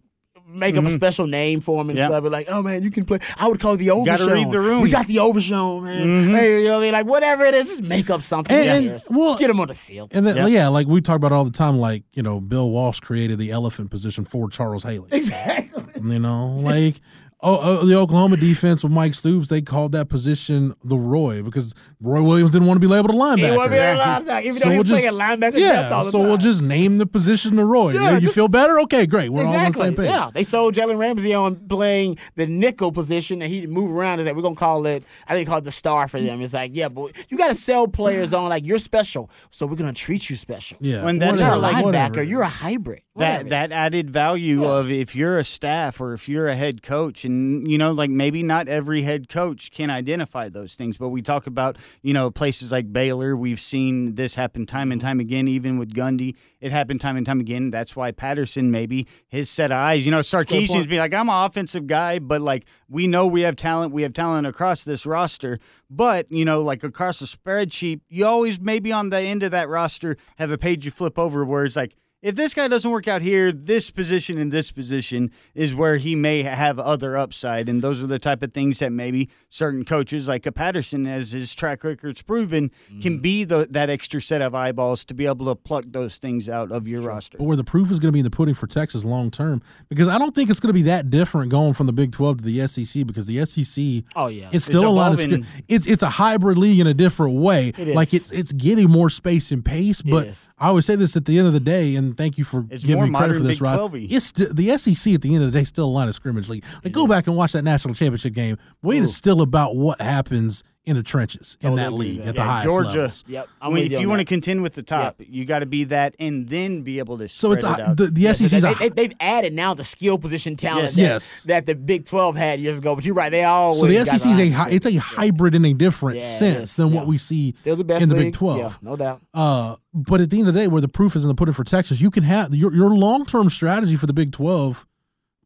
make up a mm-hmm. special name for him and Yep. stuff. Be like, oh man, you can play. I would call it the Overshown. Gotta read the room. We got the Overshown, man. Mm-hmm. Hey, you know what I mean? Like whatever it is, just make up something. And- Who and- well- just get him on the field. And then, Yeah. yeah, like we talk about all the time, like you know, Bill Walsh created the elephant position for Charles Haley. exactly. You know, like oh, oh, the Oklahoma defense with Mike Stoops, they called that position the Roy because Roy Williams didn't want to be labeled a linebacker. He want to be a linebacker, even though So he we'll was just playing linebacker depth yeah. all the So time. we'll just name the position the Roy. Yeah, you just- feel better? Okay, great. We're all on the same page. Yeah, they sold Jalen Ramsey on playing the nickel position, and he move around. And like, we're gonna call it. I think call it the star for them. It's like, yeah, but you got to sell players on like you're special, so we're gonna treat you special. Yeah, When that's You're not a linebacker. whatever. You're a hybrid. That that added value of if you're a staff or if you're a head coach and you know like maybe not every head coach can identify those things but we talk about you know places like Baylor. We've seen this happen time and time again even with Gundy. It happened time and time again. That's why Patterson maybe his set of eyes you know Sarkisian's be like I'm an offensive guy but like we know we have talent. We have talent across this roster. But you know like across the spreadsheet you always maybe on the end of that roster have a page you flip over where it's like if this guy doesn't work out here, this position and this position is where he may have other upside. And those are the type of things that maybe certain coaches, like a Patterson, as his track record's proven, Mm. can be the, that extra set of eyeballs to be able to pluck those things out of your roster. But where the proof is going to be in the pudding for Texas long term, because I don't think it's going to be that different going from the Big Twelve to the SEC, because the SEC, Oh, yeah. it's It's still a lot of it's it's a hybrid league in a different way. It is. Like it's it's getting more space and pace, but. I always say this at the end of the day, and thank you for It's giving me credit for this, Big Rod. 12-y. It's sti- the SEC at the end of the day still a line of scrimmage league. Like go back and watch that national championship game. Wait, it's still about what happens in the trenches in that league with at that. the Yeah, highest Georgia. levels. Yep. I mean, if you you want to contend with the top, you got to be that and then be able to So it's spread it out. the, the Yes, SEC's they, a they, they've added now the skill position talent Yes. that, Yes. that the Big Twelve had years ago. But you're right; they always So the got SEC is a line. it's a hybrid in a different Yeah, sense than Yeah. what we see still the best in the league. Big Twelve. Yeah, no doubt. Uh, but at the end of the day, where the proof is in the pudding for Texas, you can have your your long term strategy for the Big Twelve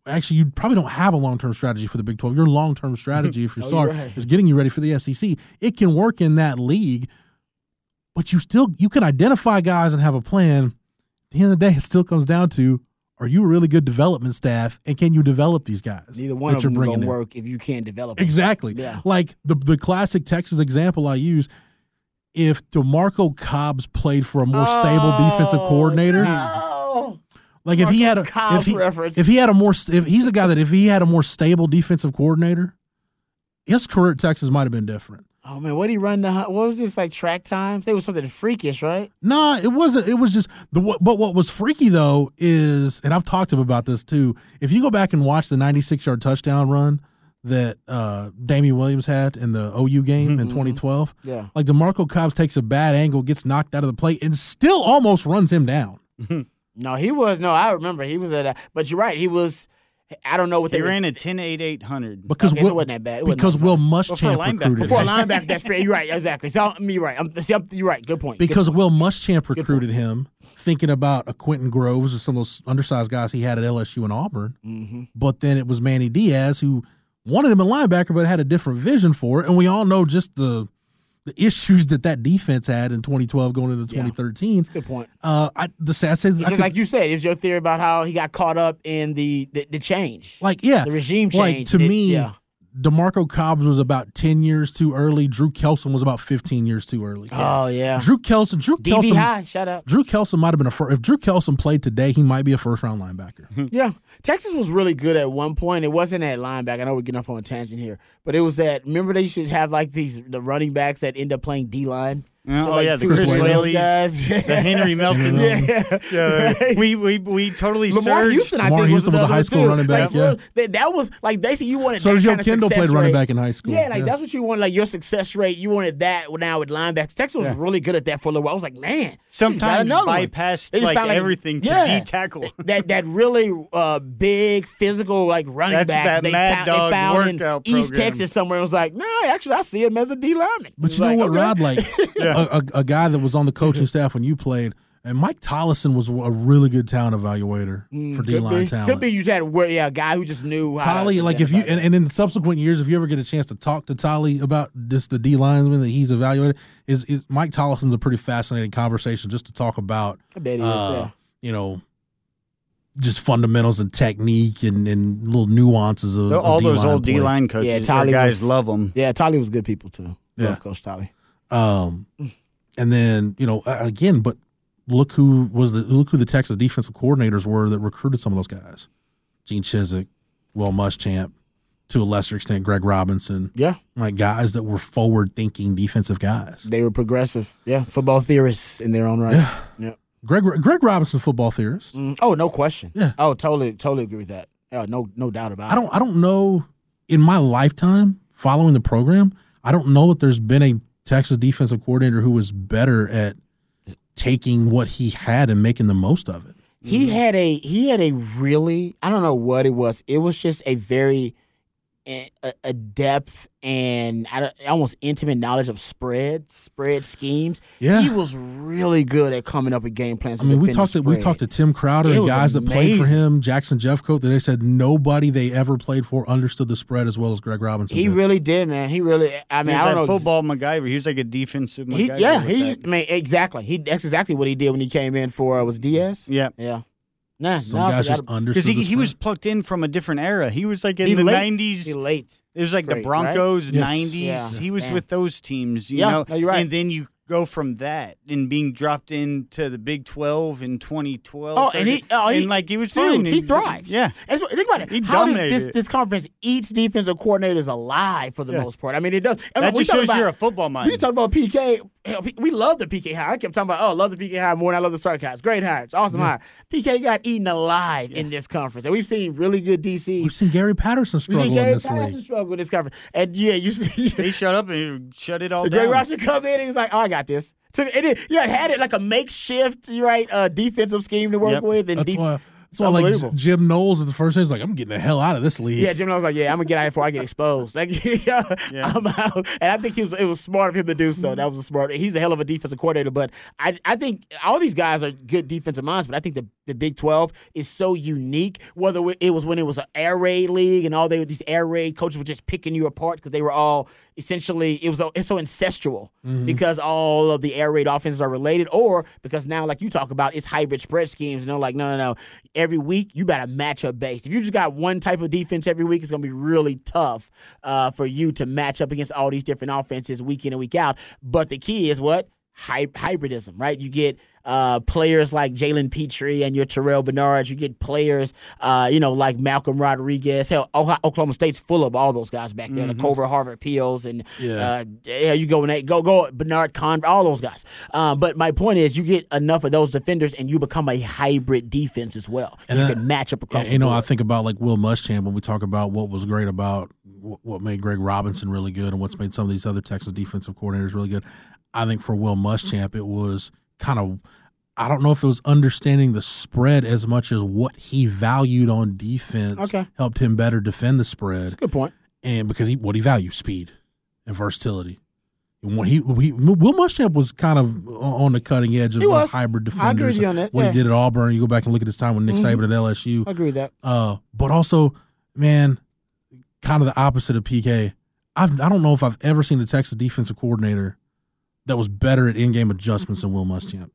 actually you probably don't have a long term strategy for the Big Twelve. Your long term strategy, if you're Oh, sorry, right. is getting you ready for the SEC. It can work in that league, but you still you can identify guys and have a plan. At the end of the day, it still comes down to are you a really good development staff and can you develop these guys? Neither one of them gonna work if you can't develop. them. Exactly. Yeah. Like the the classic Texas example I use. If DeMarco Cobbs played for a more stable defensive oh, coordinator, Oh, like if he had a if he, reference. if he had a more if he's a guy that if he had a more stable defensive coordinator, his career at Texas might have been different. oh man, what did he run the? What was this like track times? It was something freakish, right? Nah, it wasn't. It was just the. But what was freaky though is, and I've talked to him about this too. If you go back and watch the 96 yard touchdown run that uh Damien Williams had in the OU game mm-hmm, in mm-hmm. 2012, Yeah. like DeMarco Cobbs takes a bad angle, gets knocked out of the play, and still almost runs him down. Mm-hmm. No, he was. No, I remember he was at. A, but you're right. He was. I don't know what They they ran were, a 10 8 800. Because Okay, so it Will, wasn't that bad. It wasn't because that Will fast. Well, for a Muschamp linebacker. recruited for a him. linebacker. That's fair. You're right. Exactly. So me right. I'm, see, I'm, you're right. Good point. Good because point. Will Muschamp recruited him, thinking about a Quentin Groves or some of those undersized guys he had at LSU and Auburn. Mm-hmm. But then it was Manny Diaz who wanted him a linebacker, but had a different vision for it. And we all know just the the issues that that defense had in 2012 going into 2013. good point. Uh, I, the sad It's just like you said. It was your theory about how he got caught up in the the, the change. like yeah, the regime Like change. to It- me, yeah. Demarco Cobbs was about 10 years too early. Drew Kelson was about 15 years too early. Oh yeah. Drew Kelson, Drew DB Kelson, high. Shout out. Drew Kelson might have been a first. If Drew Kelson played today, he might be a first round linebacker. Yeah, Texas was really good at one point. It wasn't at linebacker. I know we're getting off on a tangent here, but it was that. Remember, they should have like these the running backs that end up playing D line. Yeah, oh like yeah, the Chris Whaley's, Whaley's, guys. the Henry Melton. Yeah. Yeah, Right. we we we totally Lamar surged. Houston, I Lamar think, Houston was a high school too. running back, Like, yeah. that, that was like basically you wanted. So that Joe Kendall success played running back in high school. Yeah, like Yeah. that's what you want. Like your success rate, you wanted that now with linebackers. Texas was really good at that for a little while. I was like, man, Sometimes another one. bypassed They like everything to yeah. D tackle. that that really uh, big physical like running That's back that they, Mad found, Dog they found in workout East. Texas somewhere. I was like, no, actually, I see him as a D lineman. But you know like, what, okay. Rod? Like a, a, a guy that was on the coaching staff when you played, and Mike Tolleson was a really good talent evaluator for D line be. talent. Could be you had yeah, a guy who just knew how. Tolly, like if you and, and in subsequent years, if you ever get a chance to talk to Tolly about just the D lineman that he's evaluated, is, is Mike Tolleson's a pretty fascinating conversation just to talk about, I bet he is, uh, yeah. you know, just fundamentals and technique and, and little nuances of, of All those D-line old. D line coaches, Yeah, their Tolly guys was- love them. Yeah, Tolly was good people too. Yeah. Love Coach Tolly. Um, and then you know again, but look who was the look who the Texas defensive coordinators were that recruited some of those guys: Gene Chizik, Will Muschamp, to a lesser extent Greg Robinson. Yeah, like guys that were forward-thinking defensive guys. they were progressive. Yeah, football theorists in their own right. Yeah. yeah. Greg Greg Robinson, football theorist. Mm, Oh, no question. Yeah. Oh, totally, totally agree with that. Oh, no, no doubt about it. I don't I don't know in my lifetime following the program. I don't know that there's been a Texas defensive coordinator who was better at taking what he had and making the most of it. He had a he had a really I don't know what it was. It was just a very a, a depth and almost intimate knowledge of spread spread schemes. Yeah. he was really good at coming up with game plans. I mean, we talked to we talked to Tim Crowder It and was guys that played for him, Jackson Jeffcoat, that they said nobody they ever played for understood the spread as well as Greg Robinson. He did. really did, man. He really. I mean, He was I don't like know. football MacGyver. He was like a defensive He, yeah, he. that. I mean, exactly. He. That's exactly what he did when he came in for uh, was Diaz. Yeah. Yeah. Nah, Some no, I guys just about- understood Because he, he was plucked in from a different era. He was like in He the nineties. He late. It was like Great, the right? Broncos, Yes. nineties. Yeah. He was Damn. with those teams, you Yeah, know. no, you're right. And then you go from that and being dropped into the Big Twelve in 2012. Oh, and he, oh, he and like he was dude, fine. He thrived. Yeah. And so, think about it. He How does this it. this conference eats defensive coordinators alive for the Yeah. most part? I mean, it does. I mean, That we just shows about- you're a football mind. We talk about PK. Hell, We love the PK hire. I kept talking about, oh, I love the PK hire more than I love the Sark hires. Great hires, awesome hire. PK got eaten alive in this conference, and we've seen really good DCs. We've seen Gary Patterson We've struggle seen in Gary this Patterson league. struggle with this conference, and yeah, you see. He shut up and shut it all down. Greg down. Robinson come in and he's like, "Oh, I got this." So it, it, yeah, had it like a makeshift right uh, defensive scheme to work Yep. with, and That's deep, why So like. Jim Knowles at the first day, he's like, I'm getting the hell out of this league. Yeah, Jim Knowles was like, yeah, I'm gonna get out before I get exposed. Like, yeah, I'm out. And I think he was. It was smart of him to do so. That was a smart. He's a hell of a defensive coordinator. But I, I think all these guys are good defensive minds. But I think the, the Big Twelve is so unique. Whether it was when it was an air raid league and all they these air raid coaches were just picking you apart because they were all essentially it was it's so incestual Mm-hmm. because all of the air raid offenses are related, or because now like you talk about it's hybrid spread schemes. And they're like, no, no, no. Every week you better match up based. If you just got one type of defense every week, it's gonna be really tough uh, for you to match up against all these different offenses week in and week out. But the key is what Hy- hybridism, right? You get uh, players like Jalen Pitre and your Terrell Bernard. You get players, uh, you know, like Malcolm Rodriguez. Hell, Ohio- Oklahoma State's full of all those guys back there. The Culver Harvard Peels and Yeah. uh, yeah, you go and go go Bernard Conver, all those guys. Um, but my point is, you get enough of those defenders, and you become a hybrid defense as well. And you can match up across. You know. I think about like Will Muschamp when we talk about what was great about what made Greg Robinson really good and what's made some of these other Texas defensive coordinators really good. I think for Will Muschamp, it was kind of I don't know if it was understanding the spread as much as what he valued on defense Okay. helped him better defend the spread. Good point. And because he what he valued speed and versatility. And when he, he Will Muschamp was kind of on the cutting edge of was. hybrid I agree with you on that, What yeah. Mm-hmm. he did at Auburn, you go back and look at his time with Nick Saban at LSU. I agree with that. Uh, but also, man, kind of the opposite of PK. I've, I don't know if I've ever seen a Texas defensive coordinator that was better at in-game adjustments than mm-hmm. Will Muschamp.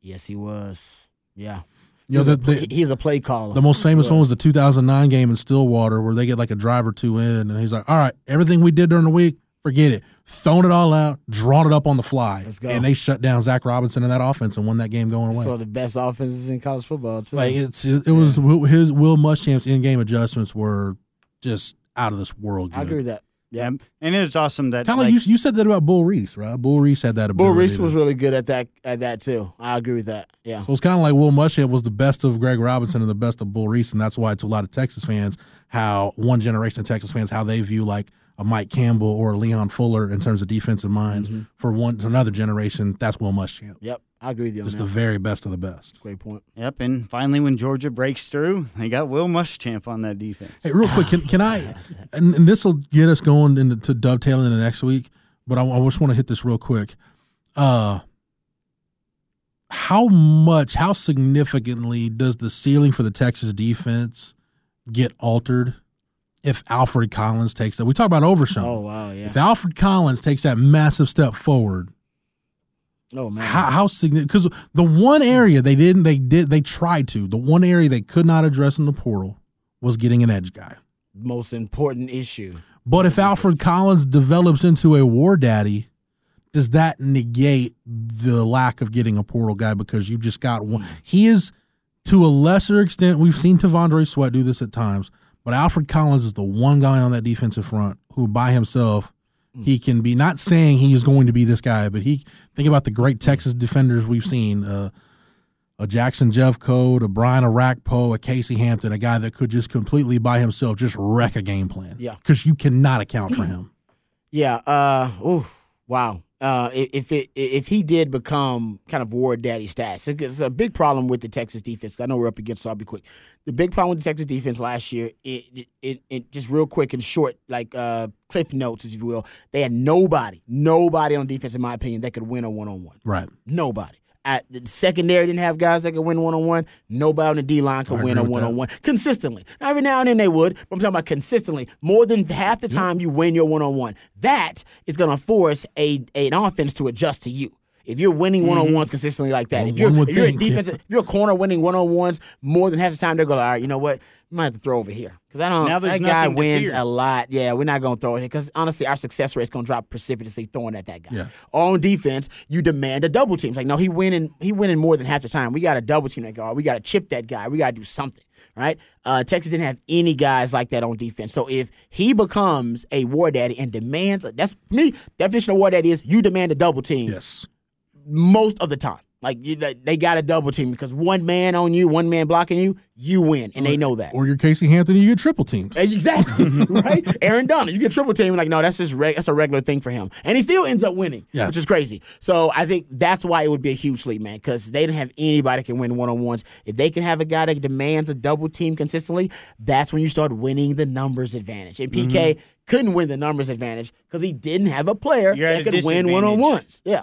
Yes, he was. Yeah. You know, he's, a, the, the, he's a play caller. the most famous one was the 2009 game in Stillwater where they get like a drive or two in, and he's like, "All right, everything we did during the week, forget it, thrown it all out, drawn it up on the fly, Let's go. and they shut down Zach Robinson in that offense and won that game going away." So the best offenses in college football too. Like it's it, it was Will- his Will Muschamp's in-game adjustments were just out of this world. Good. I agree with that. Yeah, and it was awesome that Kind of like, like you, you said that about Bull Reese, right? Bull Reese had that Bull. Reese was really good at that at that too. I agree with that. Yeah. So it's kind of like Will Muschamp was the best of Greg Robinson and the best of Bull Reese, and that's why to a lot of Texas fans, how one generation of Texas fans, how they view like a Mike Campbell or a Leon Fuller in terms of defensive minds. Mm-hmm. For one to another generation, that's Will Muschamp, Yep. I agree with you on just that. the very best of the best. Great point. Yep, and finally when Georgia breaks through, they got Will Muschamp on that defense. Hey, real quick, can, can I? And, and this will get us going into to dovetailing into next week, but I, I just want to hit this real quick. Uh, how much, how significantly does the ceiling for the Texas defense get altered if Alfred Collins takes that? We talk about Overshown. Oh wow, yeah. If Alfred Collins takes that massive step forward, Oh man. how, how significant? Because the one area they didn't, they did, they tried to. The one area they could not address in the portal was getting an edge guy. Most important issue. But if Alfred Collins develops into a war daddy, does that negate the lack of getting a portal guy because you just got one? Hmm. He is, to a lesser extent, we've seen T'Vondre Sweat do this at times, but Alfred Collins is the one guy on that defensive front who, by himself, he can be not saying he is going to be this guy, but he think about the great Texas defenders we've seen. Uh, a Jackson Jeffcoat, a Brian Orakpo, a Casey Hampton, a guy that could just completely by himself just wreck a game plan. Yeah. Because you cannot account for him. Yeah. Uh. Ooh. Wow. Uh. If it if he did become kind of war daddy stats, it's a big problem with the Texas defense. I know we're up against, so I'll be quick. The big problem with the Texas defense last year, it it, it, just real quick and short, like uh, cliff notes, if you will. They had nobody, nobody on defense, in my opinion, that could win a one on one. Right. Nobody. At the secondary didn't have guys that could win one on one. Nobody on the D line could I win a one on one consistently. Now, every now and then they would, but I'm talking about consistently. More than half the time you win your one on one. That is going to force a an offense to adjust to you. If you're winning one on ones consistently like that, Well, if you're, if you're a think, yeah. defensive, if you're a corner winning one on ones more than half the time, they're going, all right, you know what? Might have to throw over here because I don't. Now that guy wins a lot. Yeah, we're not going to throw it because honestly, our success rate is going to drop precipitously throwing at that guy. Yeah. On defense, you demand a double team. It's like, no, he winning, he winning more than half the time. We got to double team that guy. We got to chip that guy. We got to do something. Right? Uh, Texas didn't have any guys like that on defense. So if he becomes a war daddy and demands, that's me. Definition of war daddy is you demand a double team Yes. most of the time. Like you, they got to double team because one man on you, one man blocking you, you win, and they know that. Or you're Casey Hampton, you get triple teamed. Exactly right. Aaron Donald, you get triple team. Like no, that's just reg- that's a regular thing for him, and he still ends up winning, Yeah. which is crazy. So I think that's why it would be a huge sleep, man, because they don't have anybody that can win one on ones. If they can have a guy that demands a double team consistently, that's when you start winning the numbers advantage. And PK mm-hmm. couldn't win the numbers advantage because he didn't have a player You're that could win one on ones. Yeah.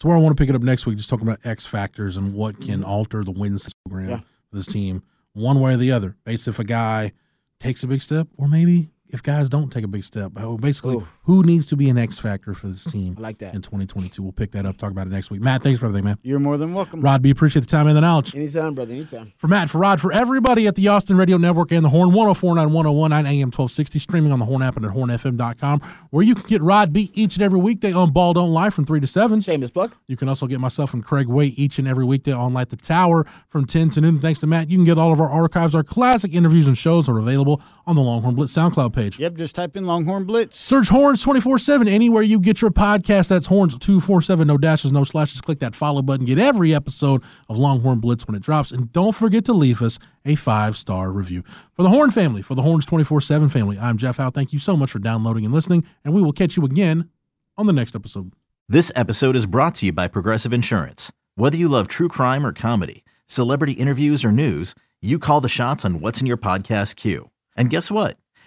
It's where I want to pick it up next week, just talking about X factors and what can mm-hmm. alter the wins program Yeah. for this team, one way or the other. Based if a guy takes a big step, or maybe if guys don't take a big step. Uh, Basically, who needs to be an X factor for this team I like that. in 2022? We'll pick that up, talk about it next week. Matt, thanks for everything, man. You're more than welcome. Rod B, appreciate the time and the knowledge. Anytime, brother. Anytime. For Matt, for Rod, for everybody at the Austin Radio Network and the Horn, 1049 1019 AM 1260, streaming on the Horn app and at hornfm.com, where you can get Rod B each and every weekday on Ball Don't Lie from 3 to 7. Shameless plug. You can also get myself and Craig Way each and every weekday on Light the Tower from 10 to noon. Thanks to Matt, you can get all of our archives. Our classic interviews and shows are available on the Longhorn Blitz SoundCloud page. Yep, just type in Longhorn Blitz. Search Horns 24 7 anywhere you get your podcast. That's Horns 247. No dashes, no slashes. Click that follow button. Get every episode of Longhorn Blitz when it drops. And don't forget to leave us a five star review. For the Horn family, for the Horns 24 7 family, I'm Jeff Howe. Thank you so much for downloading and listening. And we will catch you again on the next episode. This episode is brought to you by Progressive Insurance. Whether you love true crime or comedy, celebrity interviews or news, you call the shots on what's in your podcast queue. And guess what?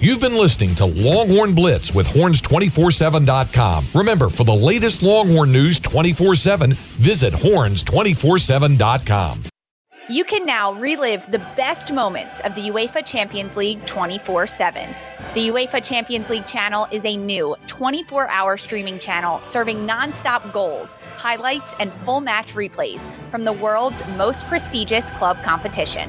You've been listening to Longhorn Blitz with horns247.com. Remember, for the latest Longhorn news 24 7, visit horns247.com. You can now relive the best moments of the UEFA Champions League 24 7. The UEFA Champions League channel is a new 24 hour streaming channel serving non-stop goals, highlights, and full match replays from the world's most prestigious club competition.